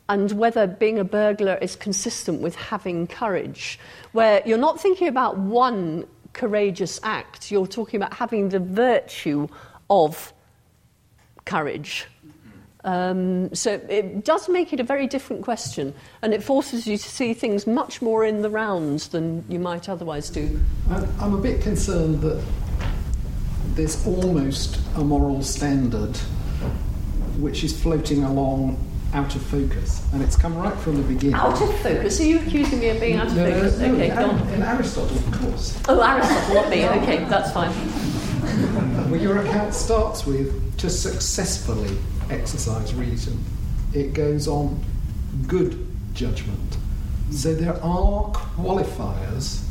and whether being a burglar is consistent with having courage. Where you're not thinking about one courageous act, you're talking about having the virtue of courage. Um, so it does make it a very different question, and it forces you to see things much more in the round than you might otherwise do. I'm a bit concerned that there's almost a moral standard which is floating along out of focus, and it's come right from the beginning. Out of focus? Are you accusing me of being out of No, no, focus? no, okay, in, go in Aristotle, of course. Oh, Aristotle, not me. Okay, that's fine. Well, your account starts with to successfully exercise reason. It goes on good judgment. So there are qualifiers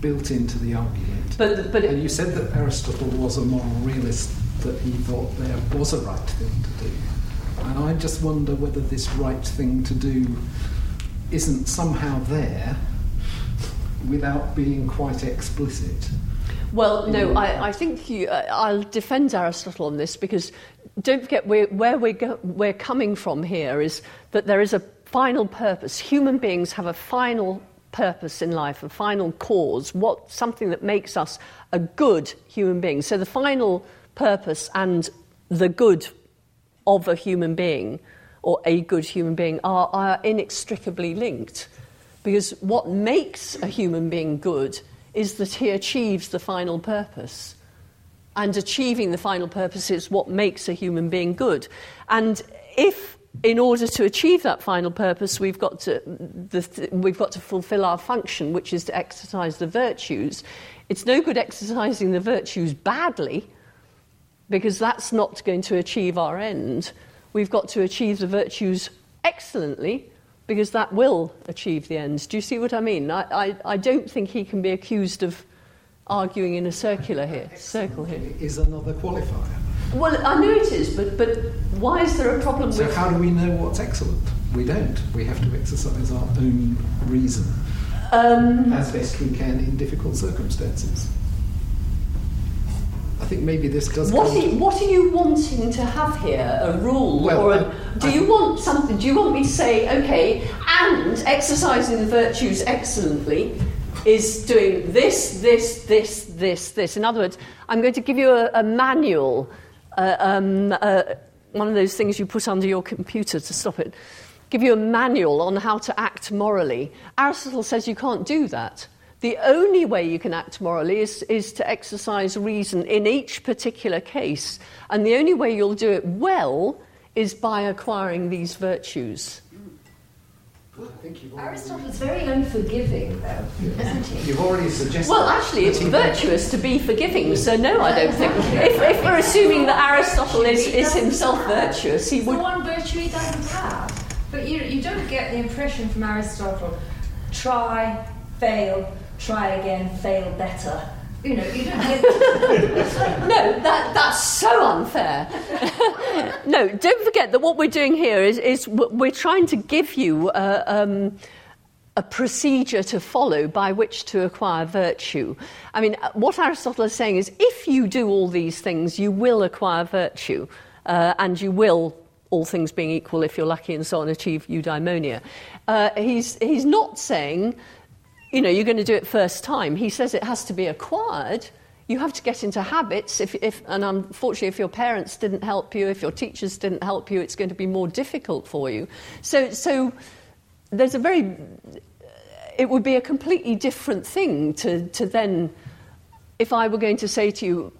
built into the argument. But, but and you said that Aristotle was a moral realist, that he thought there was a right thing to do. And I just wonder whether this right thing to do isn't somehow there without being quite explicit. Well, no, I, I think you, uh, I'll defend Aristotle on this because don't forget we're, where we're, go, we're coming from here is that there is a final purpose. Human beings have a final purpose in life, a final cause, what, something that makes us a good human being. So the final purpose and the good of a human being or a good human being are, are inextricably linked. Because what makes a human being good is that he achieves the final purpose. And achieving the final purpose is what makes a human being good. And if, in order to achieve that final purpose, we've got to, the, we've got to fulfill our function, which is to exercise the virtues, it's no good exercising the virtues badly, because that's not going to achieve our end. We've got to achieve the virtues excellently, because that will achieve the ends. Do you see what I mean? I, I, I don't think he can be accused of arguing in a circular here, circle here. Is another qualifier. Well, I know it is, but, but why is there a problem So with... how do we know what's excellent? We don't. We have to exercise our own reason Um, as best we can in difficult circumstances. I think maybe this does. What are, you, what are you wanting to have here? A rule? Well, or a, I- do you want something? Do you want me to say, okay, and exercising the virtues excellently is doing this, this, this, this, this? In other words, I'm going to give you a, a manual, uh, um, uh, one of those things you put under your computer to stop it, give you a manual on how to act morally. Aristotle says you can't do that. The only way you can act morally is, is to exercise reason in each particular case. And the only way you'll do it well is by acquiring these virtues. Aristotle's very unforgiving, though, isn't he? You've already suggested. Well, actually, it's virtuous to be forgiving, so no, I don't think. If, if we're assuming that Aristotle is, is himself virtuous, he It's the one virtue he doesn't have. But you, you don't get the impression from Aristotle try, fail, try again, fail better. You know, you don't. No, that, that's so unfair. no, don't forget that what we're doing here is, is we're trying to give you a, um, a procedure to follow by which to acquire virtue. I mean, uh, what Aristotle is saying is if you do all these things, you will acquire virtue, uh, and you will. All things being equal, if you're lucky and so on, achieve eudaimonia. Uh, he's, he's not saying you know, you're going to do it first time. He says it has to be acquired. You have to get into habits. If, if, and unfortunately, if your parents didn't help you, if your teachers didn't help you, it's going to be more difficult for you. So, so there's a very, it would be a completely different thing to, to then, if I were going to say to you,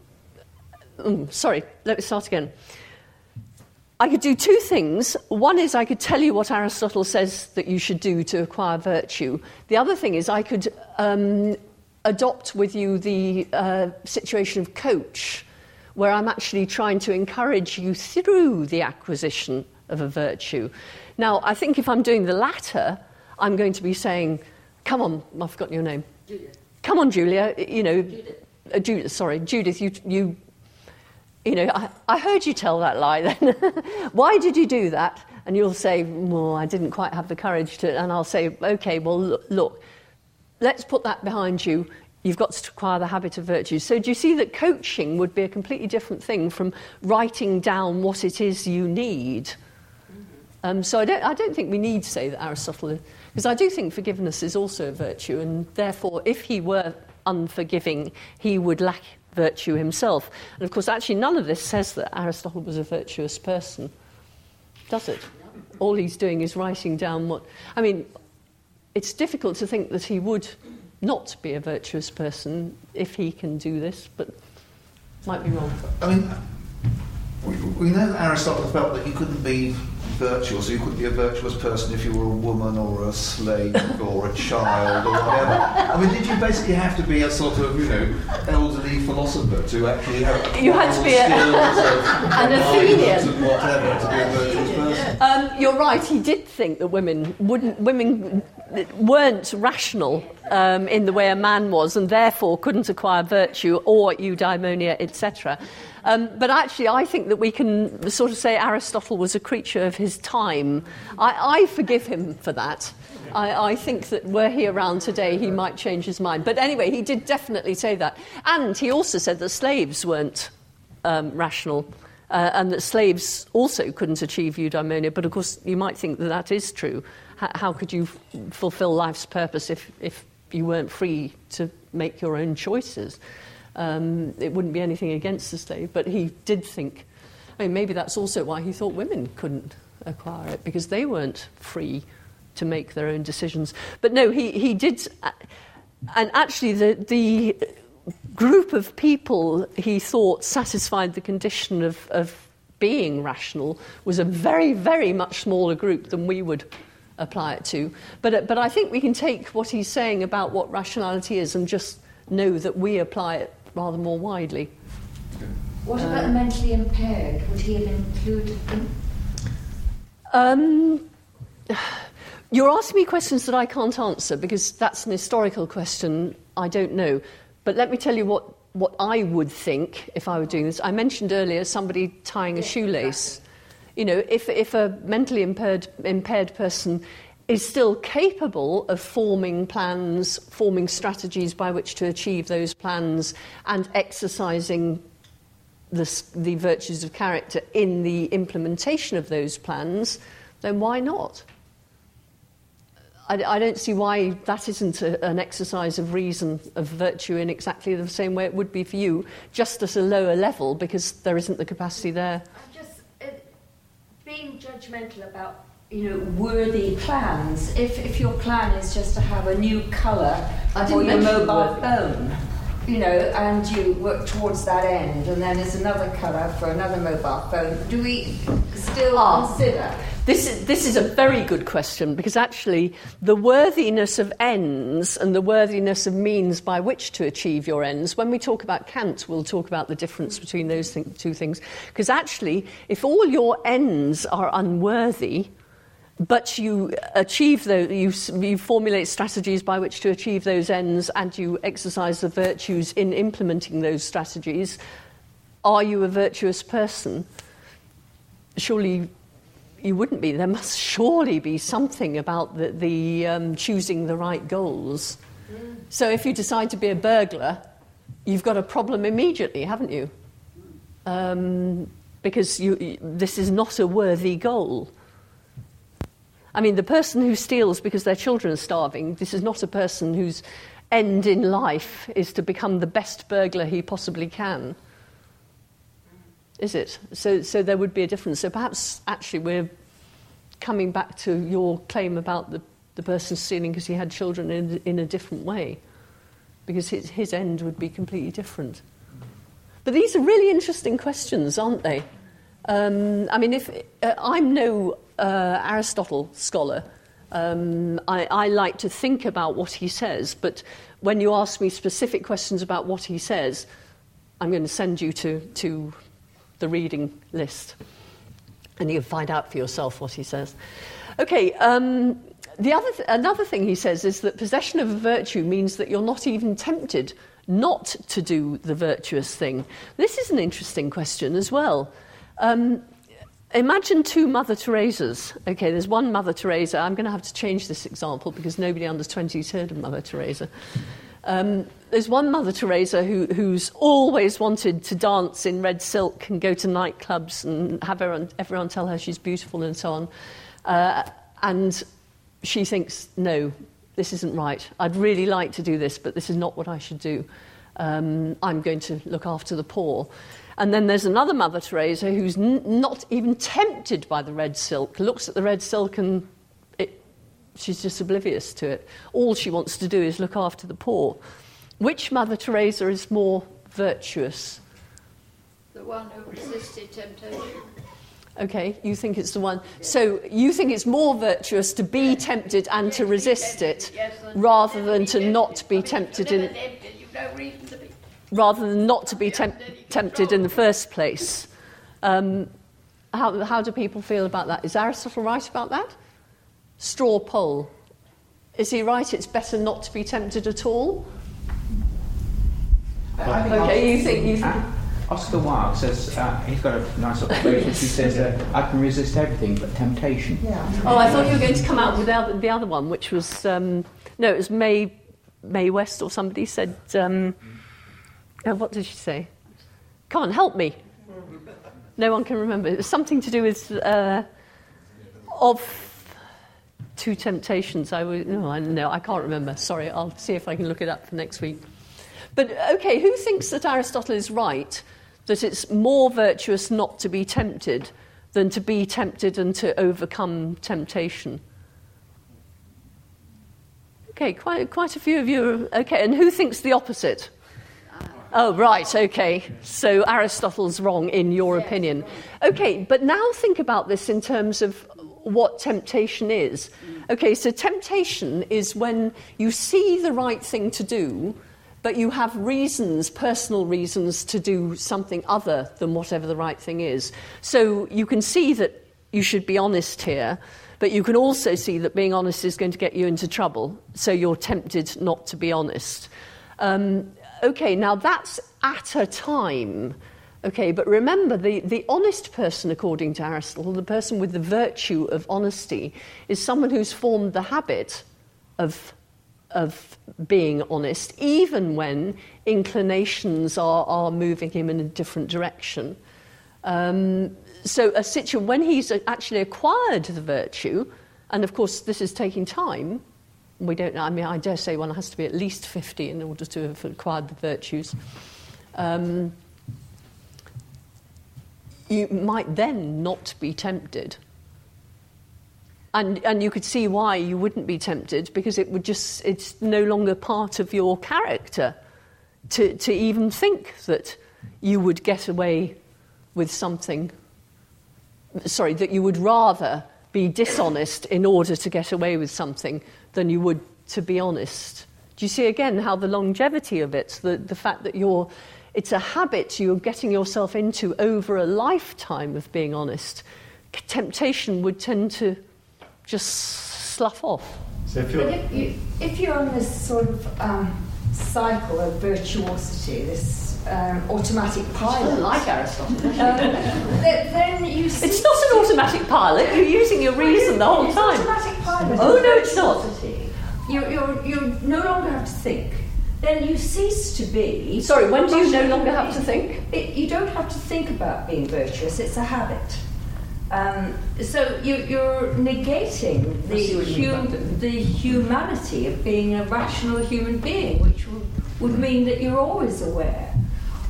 mm, sorry, let me start again. I could do two things. One is I could tell you what Aristotle says that you should do to acquire virtue. The other thing is I could um, adopt with you the uh, situation of coach, where I'm actually trying to encourage you through the acquisition of a virtue. Now, I think if I'm doing the latter, I'm going to be saying, come on, I've forgotten your name. Julia. Come on, Julia, you know, Judith, uh, Judith sorry, Judith, you, you you know, I, I heard you tell that lie then. Why did you do that? And you'll say, well, I didn't quite have the courage to. And I'll say, okay, well, look, look, let's put that behind you. You've got to acquire the habit of virtue. So, do you see that coaching would be a completely different thing from writing down what it is you need? Um, so, I don't, I don't think we need to say that Aristotle, because I do think forgiveness is also a virtue, and therefore, if he were unforgiving, he would lack virtue himself. And of course, actually, none of this says that Aristotle was a virtuous person, does it? All he's doing is writing down what. I mean, it's difficult to think that he would not be a virtuous person if he can do this, but might be wrong. I mean, we, know that Aristotle felt that you couldn't be virtuous, you couldn't be a virtuous person if you were a woman or a slave or a child or whatever. I mean, did you basically have to be a sort of, you know, elderly philosopher to actually have You had to be a- an an Athenian. and whatever to be a virtuous person? Um, you're right. He did think that women wouldn't, women weren't rational um, in the way a man was, and therefore couldn't acquire virtue or eudaimonia, etc. Um, but actually, I think that we can sort of say Aristotle was a creature of his time. I, I forgive him for that. I, I think that were he around today, he might change his mind. But anyway, he did definitely say that. And he also said that slaves weren't um, rational. Uh, and that slaves also couldn't achieve eudaimonia. But of course, you might think that that is true. H- how could you f- fulfill life's purpose if, if you weren't free to make your own choices? Um, it wouldn't be anything against the slave, but he did think. I mean, maybe that's also why he thought women couldn't acquire it, because they weren't free to make their own decisions. But no, he, he did. uh, And actually, the, the group of people he thought satisfied the condition of, of being rational was a very, very much smaller group than we would apply it to. But, uh, but I think we can take what he's saying about what rationality is and just know that we apply it rather more widely. What about the mentally impaired? Would he have included them? Um, you're asking me questions that I can't answer because that's an historical question. I don't know. But let me tell you what, what I would think if I were doing this. I mentioned earlier somebody tying a shoelace. You know, if, if a mentally impaired, impaired person is still capable of forming plans, forming strategies by which to achieve those plans, and exercising the, the virtues of character in the implementation of those plans, then why not? I, I don't see why that isn't a, an exercise of reason, of virtue, in exactly the same way it would be for you, just at a lower level because there isn't the capacity there. I Just uh, being judgmental about you know worthy plans. If if your plan is just to have a new colour for your mobile phone, you know, and you work towards that end, and then there's another colour for another mobile phone. Do we still Ah. consider? This is, this is a very good question because actually, the worthiness of ends and the worthiness of means by which to achieve your ends, when we talk about Kant, we'll talk about the difference between those th- two things. Because actually, if all your ends are unworthy, but you achieve those, you, you formulate strategies by which to achieve those ends and you exercise the virtues in implementing those strategies, are you a virtuous person? Surely you wouldn't be. There must surely be something about the, the um, choosing the right goals. Mm. So if you decide to be a burglar, you've got a problem immediately, haven't you? Um, because you, this is not a worthy goal. I mean, the person who steals because their children are starving, this is not a person whose end in life is to become the best burglar he possibly can is it? So, so there would be a difference. So perhaps actually we're coming back to your claim about the, the person stealing because he had children in, in a different way, because his, his end would be completely different. But these are really interesting questions, aren't they? Um, I mean, if uh, I'm no uh, Aristotle scholar, um, I, I like to think about what he says, but when you ask me specific questions about what he says, I'm going to send you to, to the reading list. And you can find out for yourself what he says. Okay, um, the other th- another thing he says is that possession of virtue means that you're not even tempted not to do the virtuous thing. This is an interesting question as well. Um, imagine two Mother Teresas. Okay, there's one Mother Teresa. I'm going to have to change this example because nobody under 20 has heard of Mother Teresa. Um, there's one Mother Teresa who, who's always wanted to dance in red silk and go to nightclubs and have everyone, everyone tell her she's beautiful and so on. Uh, and she thinks, no, this isn't right. I'd really like to do this, but this is not what I should do. Um, I'm going to look after the poor. And then there's another Mother Teresa who's n- not even tempted by the red silk, looks at the red silk and it, she's just oblivious to it. All she wants to do is look after the poor. Which Mother Teresa is more virtuous? The one who resisted temptation. Okay, you think it's the one. So you think it's more virtuous to be tempted and to resist it rather than to not be tempted in. Rather than not to be temp- tempted in the first place. Um, how, how do people feel about that? Is Aristotle right about that? Straw poll. Is he right? It's better not to be tempted at all? Okay, you think you think. Oscar Wilde says uh, he's got a nice observation. He says, uh, "I can resist everything but temptation." Yeah. Oh, I thought you were going to come out with the other, the other one, which was um, no, it was May Mae West or somebody said. Um, oh, what did she say? Come on, help me. No one can remember. It was something to do with uh, of two temptations. I would no, I no, I can't remember. Sorry, I'll see if I can look it up for next week. But okay, who thinks that Aristotle is right? That it's more virtuous not to be tempted than to be tempted and to overcome temptation? Okay, quite, quite a few of you. Are, okay, and who thinks the opposite? Oh, right, okay. So Aristotle's wrong in your opinion. Okay, but now think about this in terms of what temptation is. Mm. Okay, so temptation is when you see the right thing to do, but you have reasons, personal reasons, to do something other than whatever the right thing is. So you can see that you should be honest here, but you can also see that being honest is going to get you into trouble, so you're tempted not to be honest. Um, okay, now that's at a time. Okay, but remember, the, the honest person, according to Aristotle, the person with the virtue of honesty, is someone who's formed the habit of of being honest, even when inclinations are, are moving him in a different direction. Um, so, a situ- when he's actually acquired the virtue, and of course, this is taking time, we don't. I mean, I dare say one has to be at least 50 in order to have acquired the virtues. Um, you might then not be tempted and, and you could see why you wouldn't be tempted because it would just, it's no longer part of your character to, to even think that you would get away with something, sorry, that you would rather be dishonest in order to get away with something than you would to be honest. Do you see again how the longevity of it, the, the fact that you're, it's a habit you're getting yourself into over a lifetime of being honest? Temptation would tend to just slough off. So if But you're, if, you, if you're on this sort of um, cycle of virtuosity, this um, automatic pilot, I like Aristotle. um, then you see It's not an automatic pilot. You're using your reason the whole It's time. automatic pilot. Oh, no, it's not. You you you no longer have to think. Then you cease to be. Sorry, when do you no longer have to think? It, you don't have to think about being virtuous. It's a habit. Um, so you, you're negating the, what you mean by hum, the humanity of being a rational human being, which would, would mean that you're always aware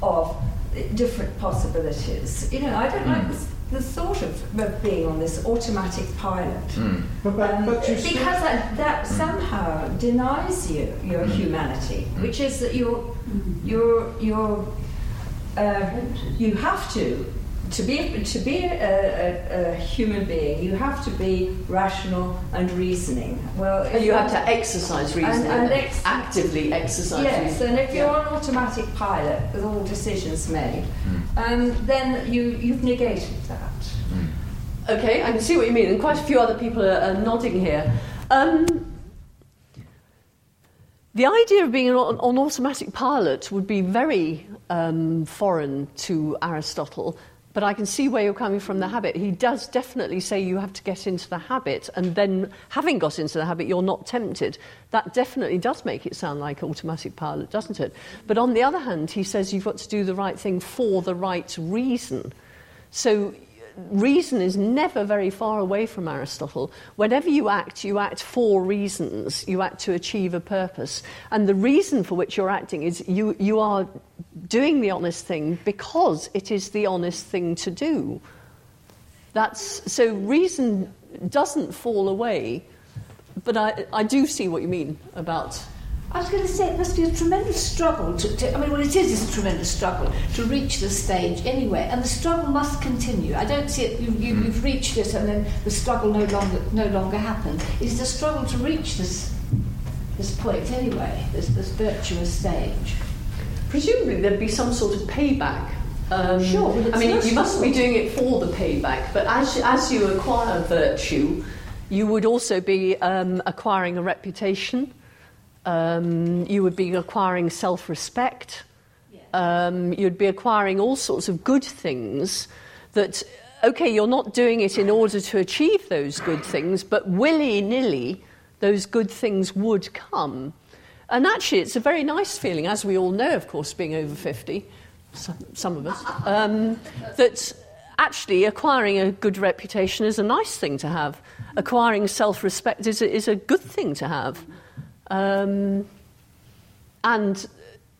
of different possibilities. You know, I don't like this, the thought of, of being on this automatic pilot. But, but, Um, but you because still- that, that somehow denies you your humanity, which is that you're, you're, you're, uh, you have to, to be, to be a, a, a human being, you have to be rational and reasoning. Well, And you have to exercise reasoning, And- and ex- actively exercise reasoning. Yes, reasoning. and if you're Yeah. on automatic pilot with all decisions made, um, then you, you've negated that. Okay, I can see what you mean, and quite a few other people are, are nodding here. Um, the idea of being on, on automatic pilot would be very um, foreign to Aristotle, but I can see where you're coming from the mm. habit. He does definitely say you have to get into the habit, and then having got into the habit, you're not tempted. That definitely does make it sound like automatic pilot, doesn't it? But on the other hand, he says you've got to do the right thing for the right reason. So reason is never very far away from Aristotle. Whenever you act, you act for reasons. You act to achieve a purpose. And the reason for which you're acting is you, you are doing the honest thing because it is the honest thing to do. That's, so reason doesn't fall away, but I, I do see what you mean about I was going to say it must be a tremendous struggle to, to I mean, well, it is it's a tremendous struggle to reach this stage anyway, and the struggle must continue. I don't see it. You, you, You've reached it, and then the struggle no longer no longer happens. It's a struggle to reach this this point anyway. This this virtuous stage. Presumably there'd be some sort of payback. Um, Sure, I mean, you must be doing it for the payback, but as, as you acquire virtue, you would also be um, acquiring a reputation. Um, you would be acquiring self respect. Um, you'd be acquiring all sorts of good things that, okay, you're not doing it in order to achieve those good things, but willy nilly, those good things would come. And actually, it's a very nice feeling, as we all know, of course, being over 50, some, some of us, um, that actually acquiring a good reputation is a nice thing to have. Acquiring self respect is is a good thing to have. Um, and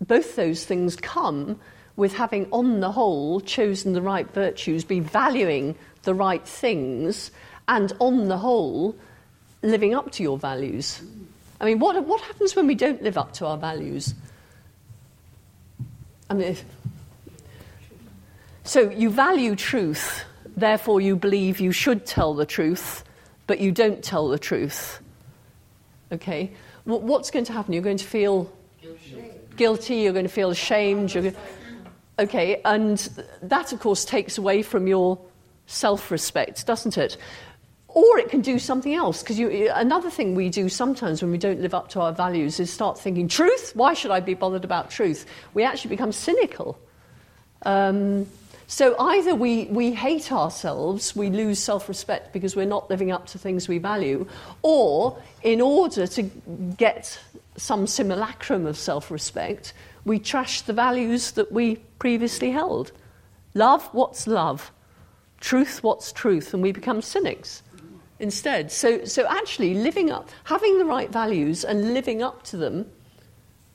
both those things come with having, on the whole, chosen the right virtues, be valuing the right things, and on the whole, living up to your values. I mean, what, what happens when we don't live up to our values? I mean, if, so you value truth, therefore you believe you should tell the truth, but you don't tell the truth. Okay? Wh- What's going to happen? You're going to feel guilty, you're going to feel ashamed. You're okay, and that, of course, takes away from your self respect, doesn't it? Or it can do something else. Because another thing we do sometimes when we don't live up to our values is start thinking, truth? Why should I be bothered about truth? We actually become cynical. Um, so either we, we hate ourselves, we lose self respect because we're not living up to things we value, or in order to get some simulacrum of self respect, we trash the values that we previously held. Love, what's love? Truth, what's truth? And we become cynics instead. So, so actually, living up, having the right values and living up to them,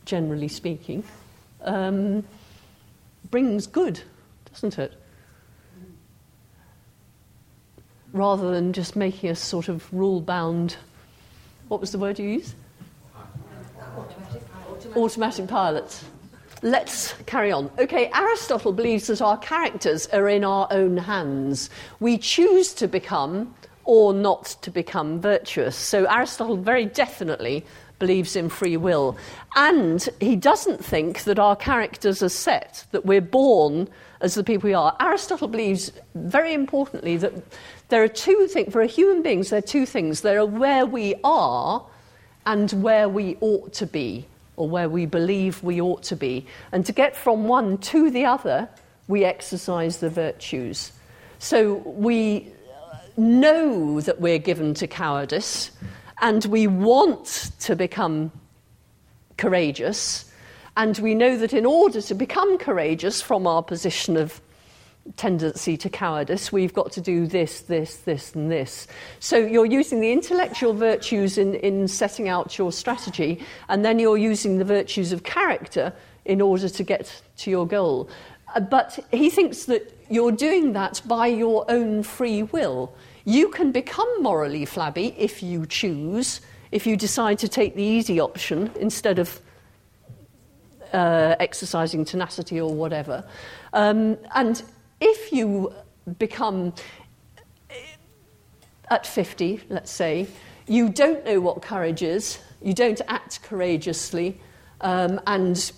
generally speaking, um, brings good, doesn't it? Rather than just making us sort of rule bound. What was the word you used? Automatic pilots. Let's carry on. Okay, Aristotle believes that our characters are in our own hands. We choose to become or not to become virtuous. So Aristotle very definitely believes in free will. And he doesn't think that our characters are set, that we're born as the people we are. Aristotle believes, very importantly, that there are two things, for human beings, there are two things. There are where we are and where we ought to be, or where we believe we ought to be. And to get from one to the other, we exercise the virtues. So we know that we're given to cowardice and we want to become courageous. And we know that in order to become courageous from our position of tendency to cowardice, we've got to do this, this, this, and this. So you're using the intellectual virtues in, in setting out your strategy, and then you're using the virtues of character in order to get to your goal. Uh, but he thinks that you're doing that by your own free will. You can become morally flabby if you choose, if you decide to take the easy option instead of uh, exercising tenacity or whatever. Um, and if you become at 50, let's say, you don't know what courage is, you don't act courageously, um, and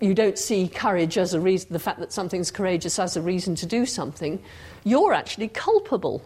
you don't see courage as a reason, the fact that something's courageous as a reason to do something, you're actually culpable.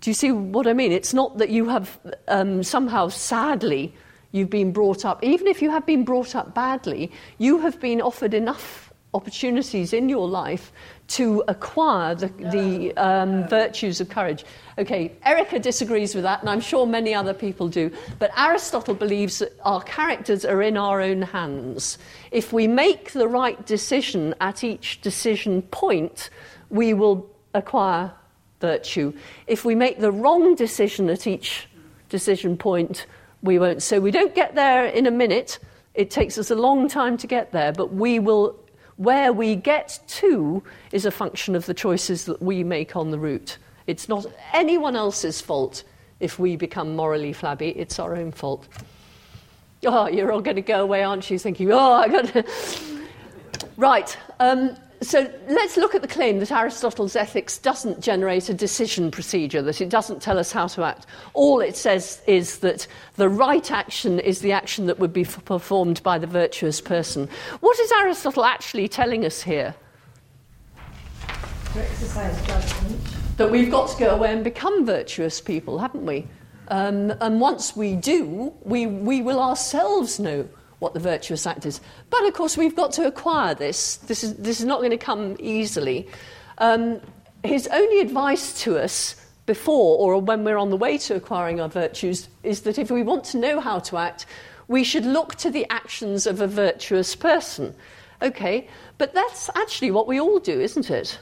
Do you see what I mean? It's not that you have um, somehow sadly you've been brought up, even if you have been brought up badly, you have been offered enough opportunities in your life to acquire the, the um, virtues of courage. Okay, Erica disagrees with that, and I'm sure many other people do. But Aristotle believes that our characters are in our own hands. If we make the right decision at each decision point, we will acquire virtue. If we make the wrong decision at each decision point, we won't. So we don't get there in a minute. It takes us a long time to get there, but we will. Where we get to is a function of the choices that we make on the route. It's not anyone else's fault if we become morally flabby, it's our own fault. Oh, you're all going to go away, aren't you? Thinking, oh, I got to. Right. Um, so let's look at the claim that Aristotle's ethics doesn't generate a decision procedure, that it doesn't tell us how to act. All it says is that the right action is the action that would be f- performed by the virtuous person. What is Aristotle actually telling us here? To exercise judgment. That we've got to go away and become virtuous people, haven't we? Um, and once we do, we, we will ourselves know what the virtuous act is. But of course, we've got to acquire this. This is, this is not going to come easily. Um, his only advice to us before or when we're on the way to acquiring our virtues is that if we want to know how to act, we should look to the actions of a virtuous person. Okay, but that's actually what we all do, isn't it?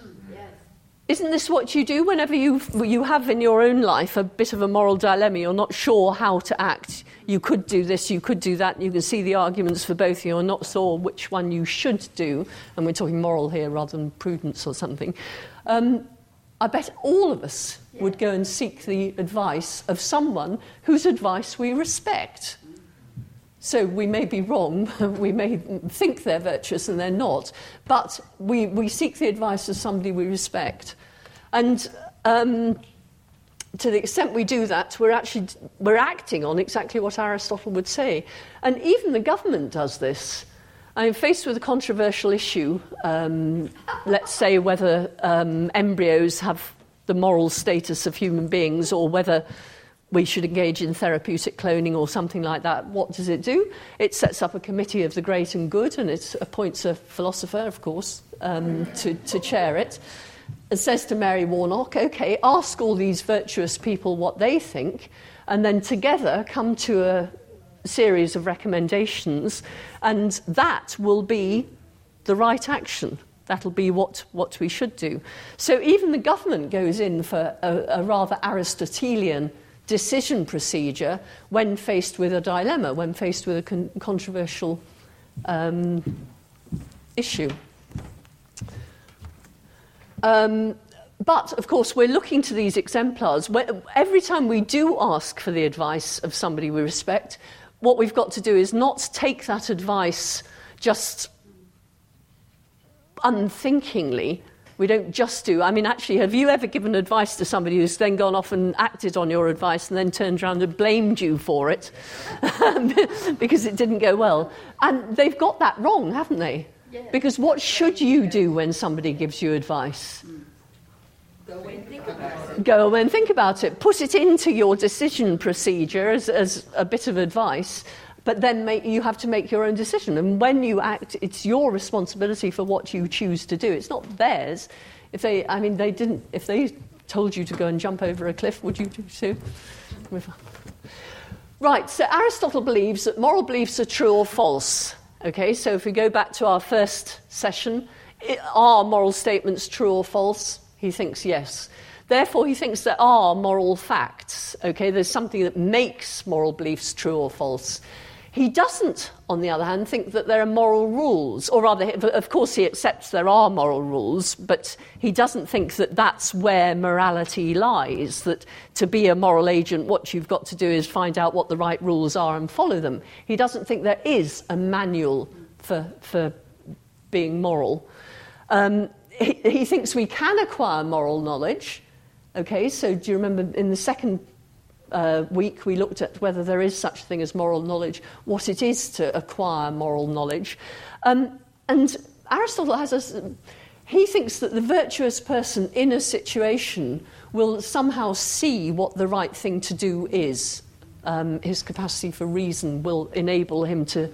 Isn't this what you do whenever you, you have in your own life a bit of a moral dilemma? You're not sure how to act. You could do this, you could do that. You can see the arguments for both. You're not sure which one you should do. And we're talking moral here rather than prudence or something. Um, I bet all of us would go and seek the advice of someone whose advice we respect. So we may be wrong, we may think they're virtuous and they're not, but we, we seek the advice of somebody we respect. And um, to the extent we do that, we're actually we're acting on exactly what Aristotle would say. And even the government does this. I'm faced with a controversial issue, um, let's say whether um, embryos have the moral status of human beings or whether we should engage in therapeutic cloning or something like that. What does it do? It sets up a committee of the great and good and it appoints a philosopher, of course, um, to, to chair it. And says to Mary Warnock, okay, ask all these virtuous people what they think, and then together come to a series of recommendations, and that will be the right action. That'll be what, what we should do. So even the government goes in for a, a rather Aristotelian decision procedure when faced with a dilemma, when faced with a con- controversial um, issue. Um, but of course, we're looking to these exemplars. Every time we do ask for the advice of somebody we respect, what we've got to do is not take that advice just unthinkingly, We don't just do. I mean, actually, have you ever given advice to somebody who's then gone off and acted on your advice and then turned around and blamed you for it because it didn't go well? And they've got that wrong, haven't they? Because what should you do when somebody gives you advice? Go away and think about it. Go away and think about it. Put it into your decision procedure as, as a bit of advice, but then make, you have to make your own decision. And when you act, it's your responsibility for what you choose to do. It's not theirs. If they, I mean, they didn't. If they told you to go and jump over a cliff, would you do so? Right. So Aristotle believes that moral beliefs are true or false. Okay. So if we go back to our first session, are moral statements true or false? He thinks yes. Therefore, he thinks there are moral facts. Okay, there's something that makes moral beliefs true or false. He doesn't, on the other hand, think that there are moral rules, or rather, of course, he accepts there are moral rules, but he doesn't think that that's where morality lies. That to be a moral agent, what you've got to do is find out what the right rules are and follow them. He doesn't think there is a manual for, for being moral. Um, he, he thinks we can acquire moral knowledge. Okay, so do you remember in the second uh, week we looked at whether there is such thing as moral knowledge, what it is to acquire moral knowledge. Um, and Aristotle has a. He thinks that the virtuous person in a situation will somehow see what the right thing to do is. Um, his capacity for reason will enable him to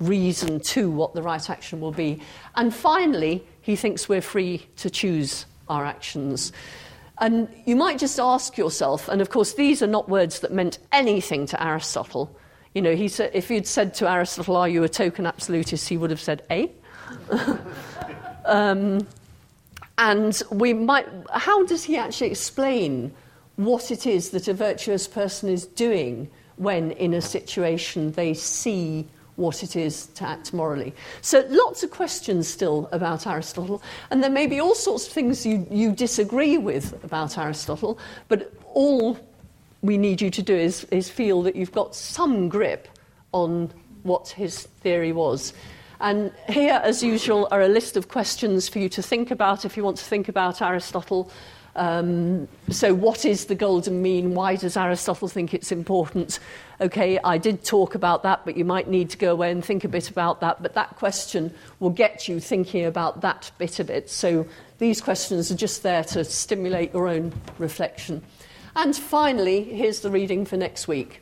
reason to what the right action will be. And finally, he thinks we're free to choose our actions. And you might just ask yourself, and of course, these are not words that meant anything to Aristotle. You know, he said, if you'd said to Aristotle, Are you a token absolutist? he would have said, Eh? um, and we might, how does he actually explain what it is that a virtuous person is doing when in a situation they see what it is to act morally. So lots of questions still about Aristotle, and there may be all sorts of things you, you disagree with about Aristotle, but all we need you to do is, is feel that you've got some grip on what his theory was. And here, as usual, are a list of questions for you to think about if you want to think about Aristotle. Um, so, what is the golden mean? Why does Aristotle think it's important? Okay, I did talk about that, but you might need to go away and think a bit about that. But that question will get you thinking about that bit of it. So, these questions are just there to stimulate your own reflection. And finally, here's the reading for next week.